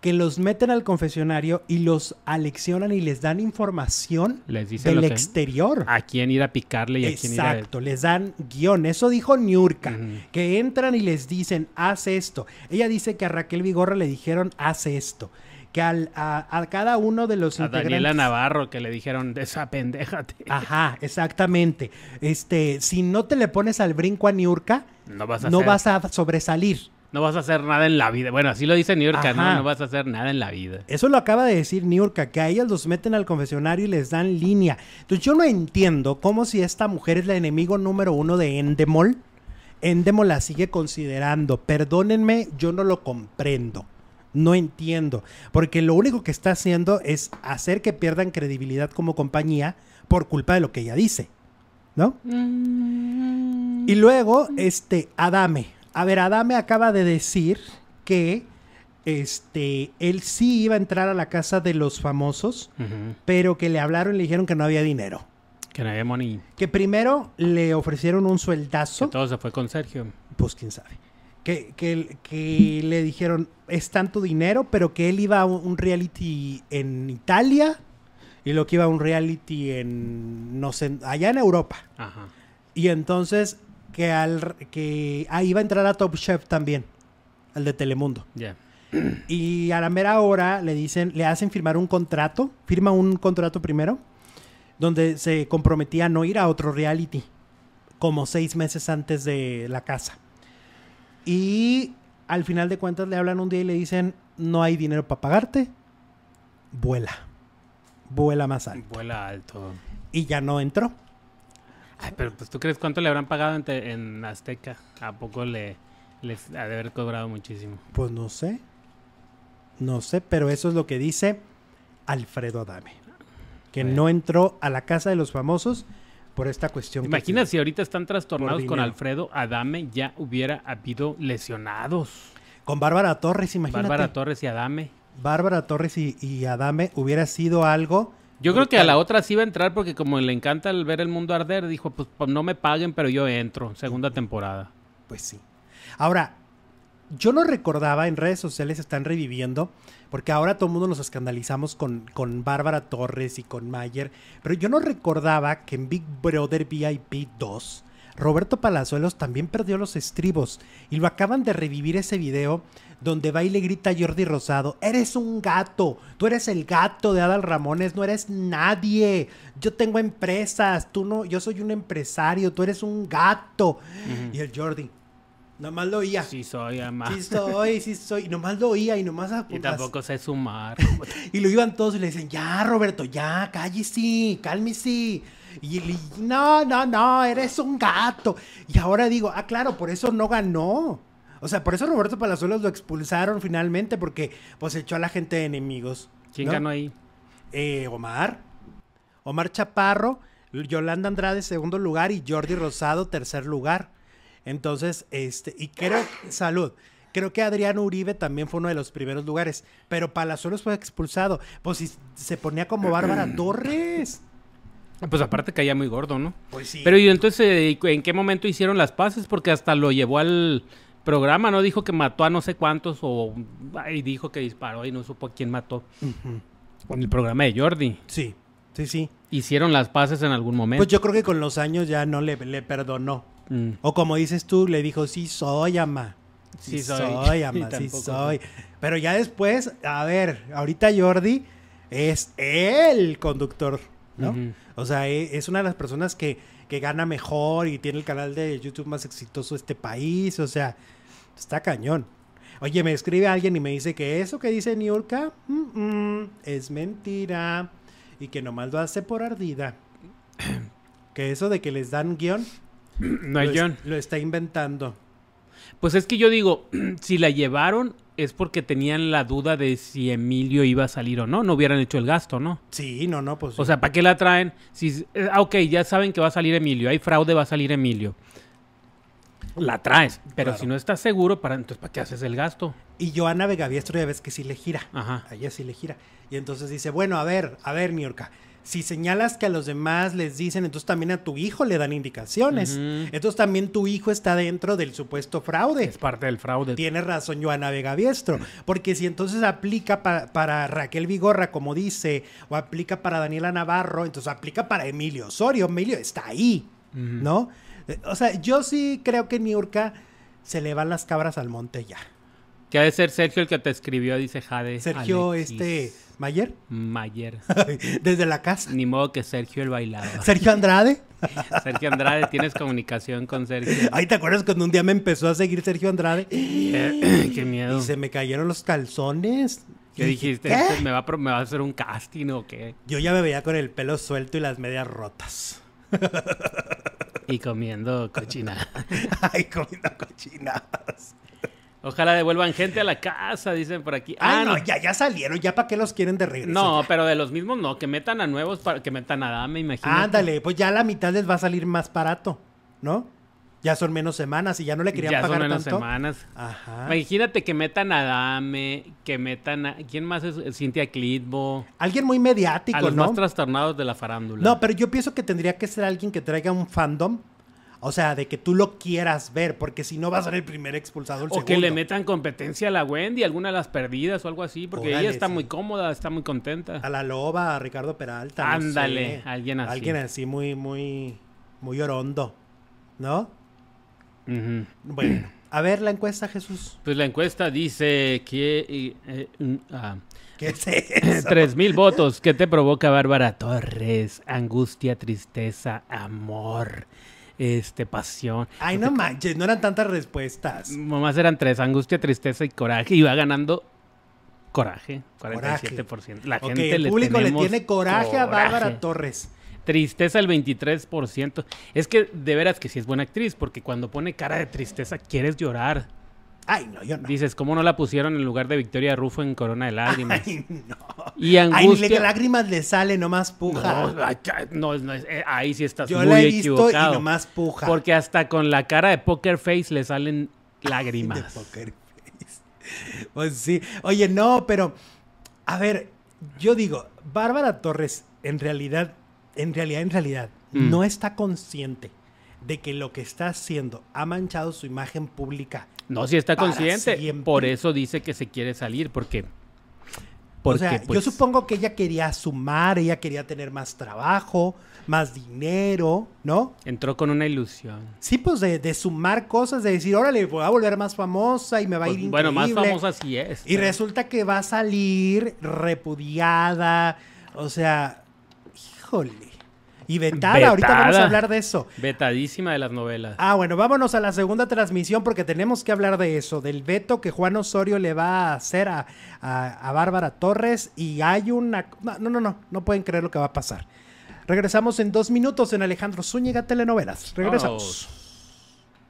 que los meten al confesionario y los aleccionan y les dan información Les dicen del exterior. a quién ir a picarle y a quién ir a... Exacto, les dan guion. Eso dijo Niurka, que entran y les dicen, haz esto. Ella dice que a Raquel Vigorra le dijeron, haz esto. Que al- a, a cada uno de los A Daniela Navarro que le dijeron, desapendéjate. Ajá, exactamente. Este, si no te le pones al brinco a Niurka, No vas a no hacer, vas a sobresalir. no vas a hacer nada en la vida. Bueno, así lo dice Ajá. no, no vas a hacer nada en la vida. Eso lo acaba de decir Niurka, que a ellas los meten al confesionario y les dan línea. Entonces yo no entiendo cómo si esta mujer es la enemigo número uno de Endemol, Endemol la sigue considerando. Perdónenme, yo no lo comprendo. No entiendo. Porque lo único que está haciendo es hacer que pierdan credibilidad como compañía por culpa de lo que ella dice. ¿No? Y luego, este, Adame. A ver, Adame acaba de decir que este, él sí iba a entrar a la casa de los famosos, pero que le hablaron y le dijeron que no había dinero. Que no había money. Que primero le ofrecieron un Que sueldazo, todo se fue con Sergio. pues quién sabe. Que, que, que le dijeron, es tanto dinero, pero que él iba a un reality en Italia y lo que iba a un reality en, no sé, allá en Europa. Ajá. Y entonces que al que ah, iba a entrar a Top Chef también, al de Telemundo. Ya. Y a la mera hora le dicen, le hacen firmar un contrato, firma un contrato primero, donde se comprometía a no ir a otro reality, como seis meses antes de la casa. Y al final de cuentas le hablan un día y le dicen, no hay dinero para pagarte, vuela. Vuela más alto. Vuela alto. Y ya no entró. Ay, pero pues tú crees cuánto le habrán pagado en, te- en Azteca? ¿A poco le les ha de haber cobrado muchísimo? Pues no sé. No sé, pero eso es lo que dice Alfredo Adame. Que Bueno. no entró a la casa de los famosos por esta cuestión. Imagina si ahorita están trastornados con. Alfredo Adame, ya hubiera habido lesionados. Con Bárbara Torres, imagínate. Bárbara Torres y Adame. Bárbara Torres y, y Adame hubiera sido algo. Yo creo que a la otra sí iba a entrar porque como le encanta el ver el mundo arder, dijo, pues, pues, no me paguen, pero yo entro, segunda temporada. Pues sí. Ahora, yo no recordaba, en redes sociales están reviviendo, porque ahora todo el mundo nos escandalizamos con, con Bárbara Torres y con Mayer, pero yo no recordaba que en Big Brother VIP 2, Roberto Palazuelos también perdió los estribos y lo acaban de revivir ese video donde va y le grita a Jordi Rosado, eres un gato, tú eres el gato de Adal Ramones, no eres nadie, yo tengo empresas, tú no, yo soy un empresario, tú eres un gato. Y el Jordi, nomás lo oía. Sí soy, ama. Sí soy, sí soy. Y nomás lo oía y nomás... Ah. Y tampoco sé sumar. Y lo iban todos y le dicen, ya, Roberto, ya, cállese, cálmese. Y y, no, no, no, eres un gato. Y ahora digo, ah, claro, por eso no ganó. O sea, por eso Roberto Palazuelos lo expulsaron finalmente, porque pues echó a la gente de enemigos. ¿Quién ¿no? ganó ahí? Eh, Omar. Omar Chaparro, Yolanda Andrade, segundo lugar, y Jordi Rosado, tercer lugar. Entonces, este, y creo, salud. Creo que Adrián Uribe también fue uno de los primeros lugares, pero Palazuelos fue expulsado. Pues si se ponía como Bárbara Torres. Pues aparte caía muy gordo, ¿no? Pues sí. Pero ¿y entonces eh, en qué momento hicieron las paces? Porque hasta lo llevó al programa, ¿no? Dijo que mató a no sé cuántos o y dijo que disparó y no supo a quién mató. En el programa de Jordi. Sí, sí, sí. Hicieron las paces en algún momento. Pues yo creo que con los años ya no le, le perdonó. Mm. O como dices tú, le dijo, sí soy, ama. Sí, Sí soy. ama, sí soy. Pero ya después, a ver, ahorita Jordi es el conductor, ¿no? O sea, e- es una de las personas que, que gana mejor y tiene el canal de YouTube más exitoso de este país. O sea, está cañón. Oye, me escribe alguien y me dice que eso que dice Niurka mm, mm, es mentira y que nomás lo hace por ardida. Que eso de que les dan guion No hay lo, es- John. lo está inventando. Pues es que yo digo, si la llevaron es porque tenían la duda de si Emilio iba a salir o no. No hubieran hecho el gasto, ¿no? Sí, no, no, pues. O sea, ¿para qué la traen? Si, eh, ah, ok, ya saben que va a salir Emilio. Hay fraude, va a salir Emilio. La traes. Pero Claro. si no estás seguro, para, entonces ¿para qué haces el gasto? Y Joana Vegaviestro ya ves que sí le gira. Ajá. A ella sí le gira. Y entonces dice, bueno, a ver, a ver, Niurka. Si señalas que a los demás les dicen, entonces también a tu hijo le dan indicaciones. Entonces también tu hijo está dentro del supuesto fraude. Es parte del fraude. Tiene razón Joana Vegaviestro. Porque si entonces aplica pa- para Raquel Vigorra, como dice, o aplica para Daniela Navarro, entonces aplica para Emilio Osorio. Emilio está ahí. ¿no? Eh, O sea, yo sí creo que Niurka se le van las cabras al monte ya. Que ha de ser Sergio el que te escribió, dice Jade. Sergio, Alexis este, Mayer, Mayer. desde la casa. Ni modo que Sergio el bailador. Sergio Andrade. Sergio Andrade, tienes comunicación con Sergio. Ay, ¿te acuerdas cuando un día me empezó a seguir Sergio Andrade? Qué miedo. Y se me cayeron los calzones. ¿Qué dijiste? ¿qué? ¿Me va, a, ¿Me va a hacer un casting o qué? Yo ya me veía con el pelo suelto y las medias rotas. Y comiendo cochina. Ay, comiendo cochinadas. Ojalá devuelvan gente a la casa, dicen por aquí. Ah, no, no. ya, ya salieron. ¿Ya para qué los quieren de regreso? No, Ya. pero de los mismos no, que metan a nuevos para que metan a Dame, imagínate. Ándale, pues ya la mitad les va a salir más barato, ¿no? Ya son menos semanas y ya no le querían Ya son pagar menos tanto. semanas. Ajá. Imagínate que metan a Dame, que metan a. ¿Quién más es? Cintia Clitbo. Alguien muy A mediático, los ¿no? más trastornados de la farándula. No, pero yo pienso que tendría que ser alguien que traiga un fandom. O sea, de que tú lo quieras ver, porque si no va a ser el primer expulsado, el O segundo. que le metan competencia a la Wendy, alguna de las perdidas o algo así, porque Órale, ella está sí. muy cómoda, está muy contenta. A la loba, a Ricardo Peralta. no Ándale, sé. alguien así. Alguien así muy, muy, muy orondo, ¿no? Bueno, a ver la encuesta, Jesús. Pues la encuesta dice que eh, mm, ah, ¿Qué es eso? tres mil votos. ¿Qué te provoca Bárbara Torres? Angustia, tristeza, amor. Este, pasión. Ay, no manches, no eran tantas respuestas. Nomás eran tres, angustia, tristeza y coraje. Y va ganando coraje, 47%. La Ok, gente el le público le tiene coraje, a Bárbara coraje. Torres. Tristeza el 23%. Es que de veras que sí es buena actriz, porque cuando pone cara de tristeza quieres llorar. Ay, no, yo no. Dices, ¿cómo no la pusieron en lugar de Victoria Rufo en Corona de Lágrimas? Ay, no. Y Ay, ni le- angustia. lágrimas le sale, nomás puja. No, ay, no, no, eh, ahí sí estás yo muy la he visto equivocado. y nomás puja. Porque hasta con la cara de poker face le salen De lágrimas. poker face. Pues sí. Oye, no, pero. A ver, yo digo, Bárbara Torres, en realidad, en realidad, en realidad, Mm. no está consciente de que lo que está haciendo ha manchado su imagen pública. No, sí está consciente. siempre. Por eso dice que se quiere salir, porque. Porque, o sea, pues, yo supongo que ella quería sumar, ella quería tener más trabajo, más dinero, ¿no? entró con una ilusión. Sí, pues de, de sumar cosas, de decir, órale, voy a volver más famosa y me va a Pues, ir bueno, más increíble". famosa sí es. Y pero- resulta que va a salir repudiada, o sea, híjole. Y vetada, ahorita vamos a hablar de eso. Vetadísima de las novelas. Ah, bueno, vámonos a la segunda transmisión porque tenemos que hablar de eso, del veto que Juan Osorio le va a hacer a, a- a Bárbara Torres y hay una... No, no, no, no, no pueden creer lo que va a pasar. Regresamos en dos minutos en Alejandro Zúñiga Telenovelas. Regresamos.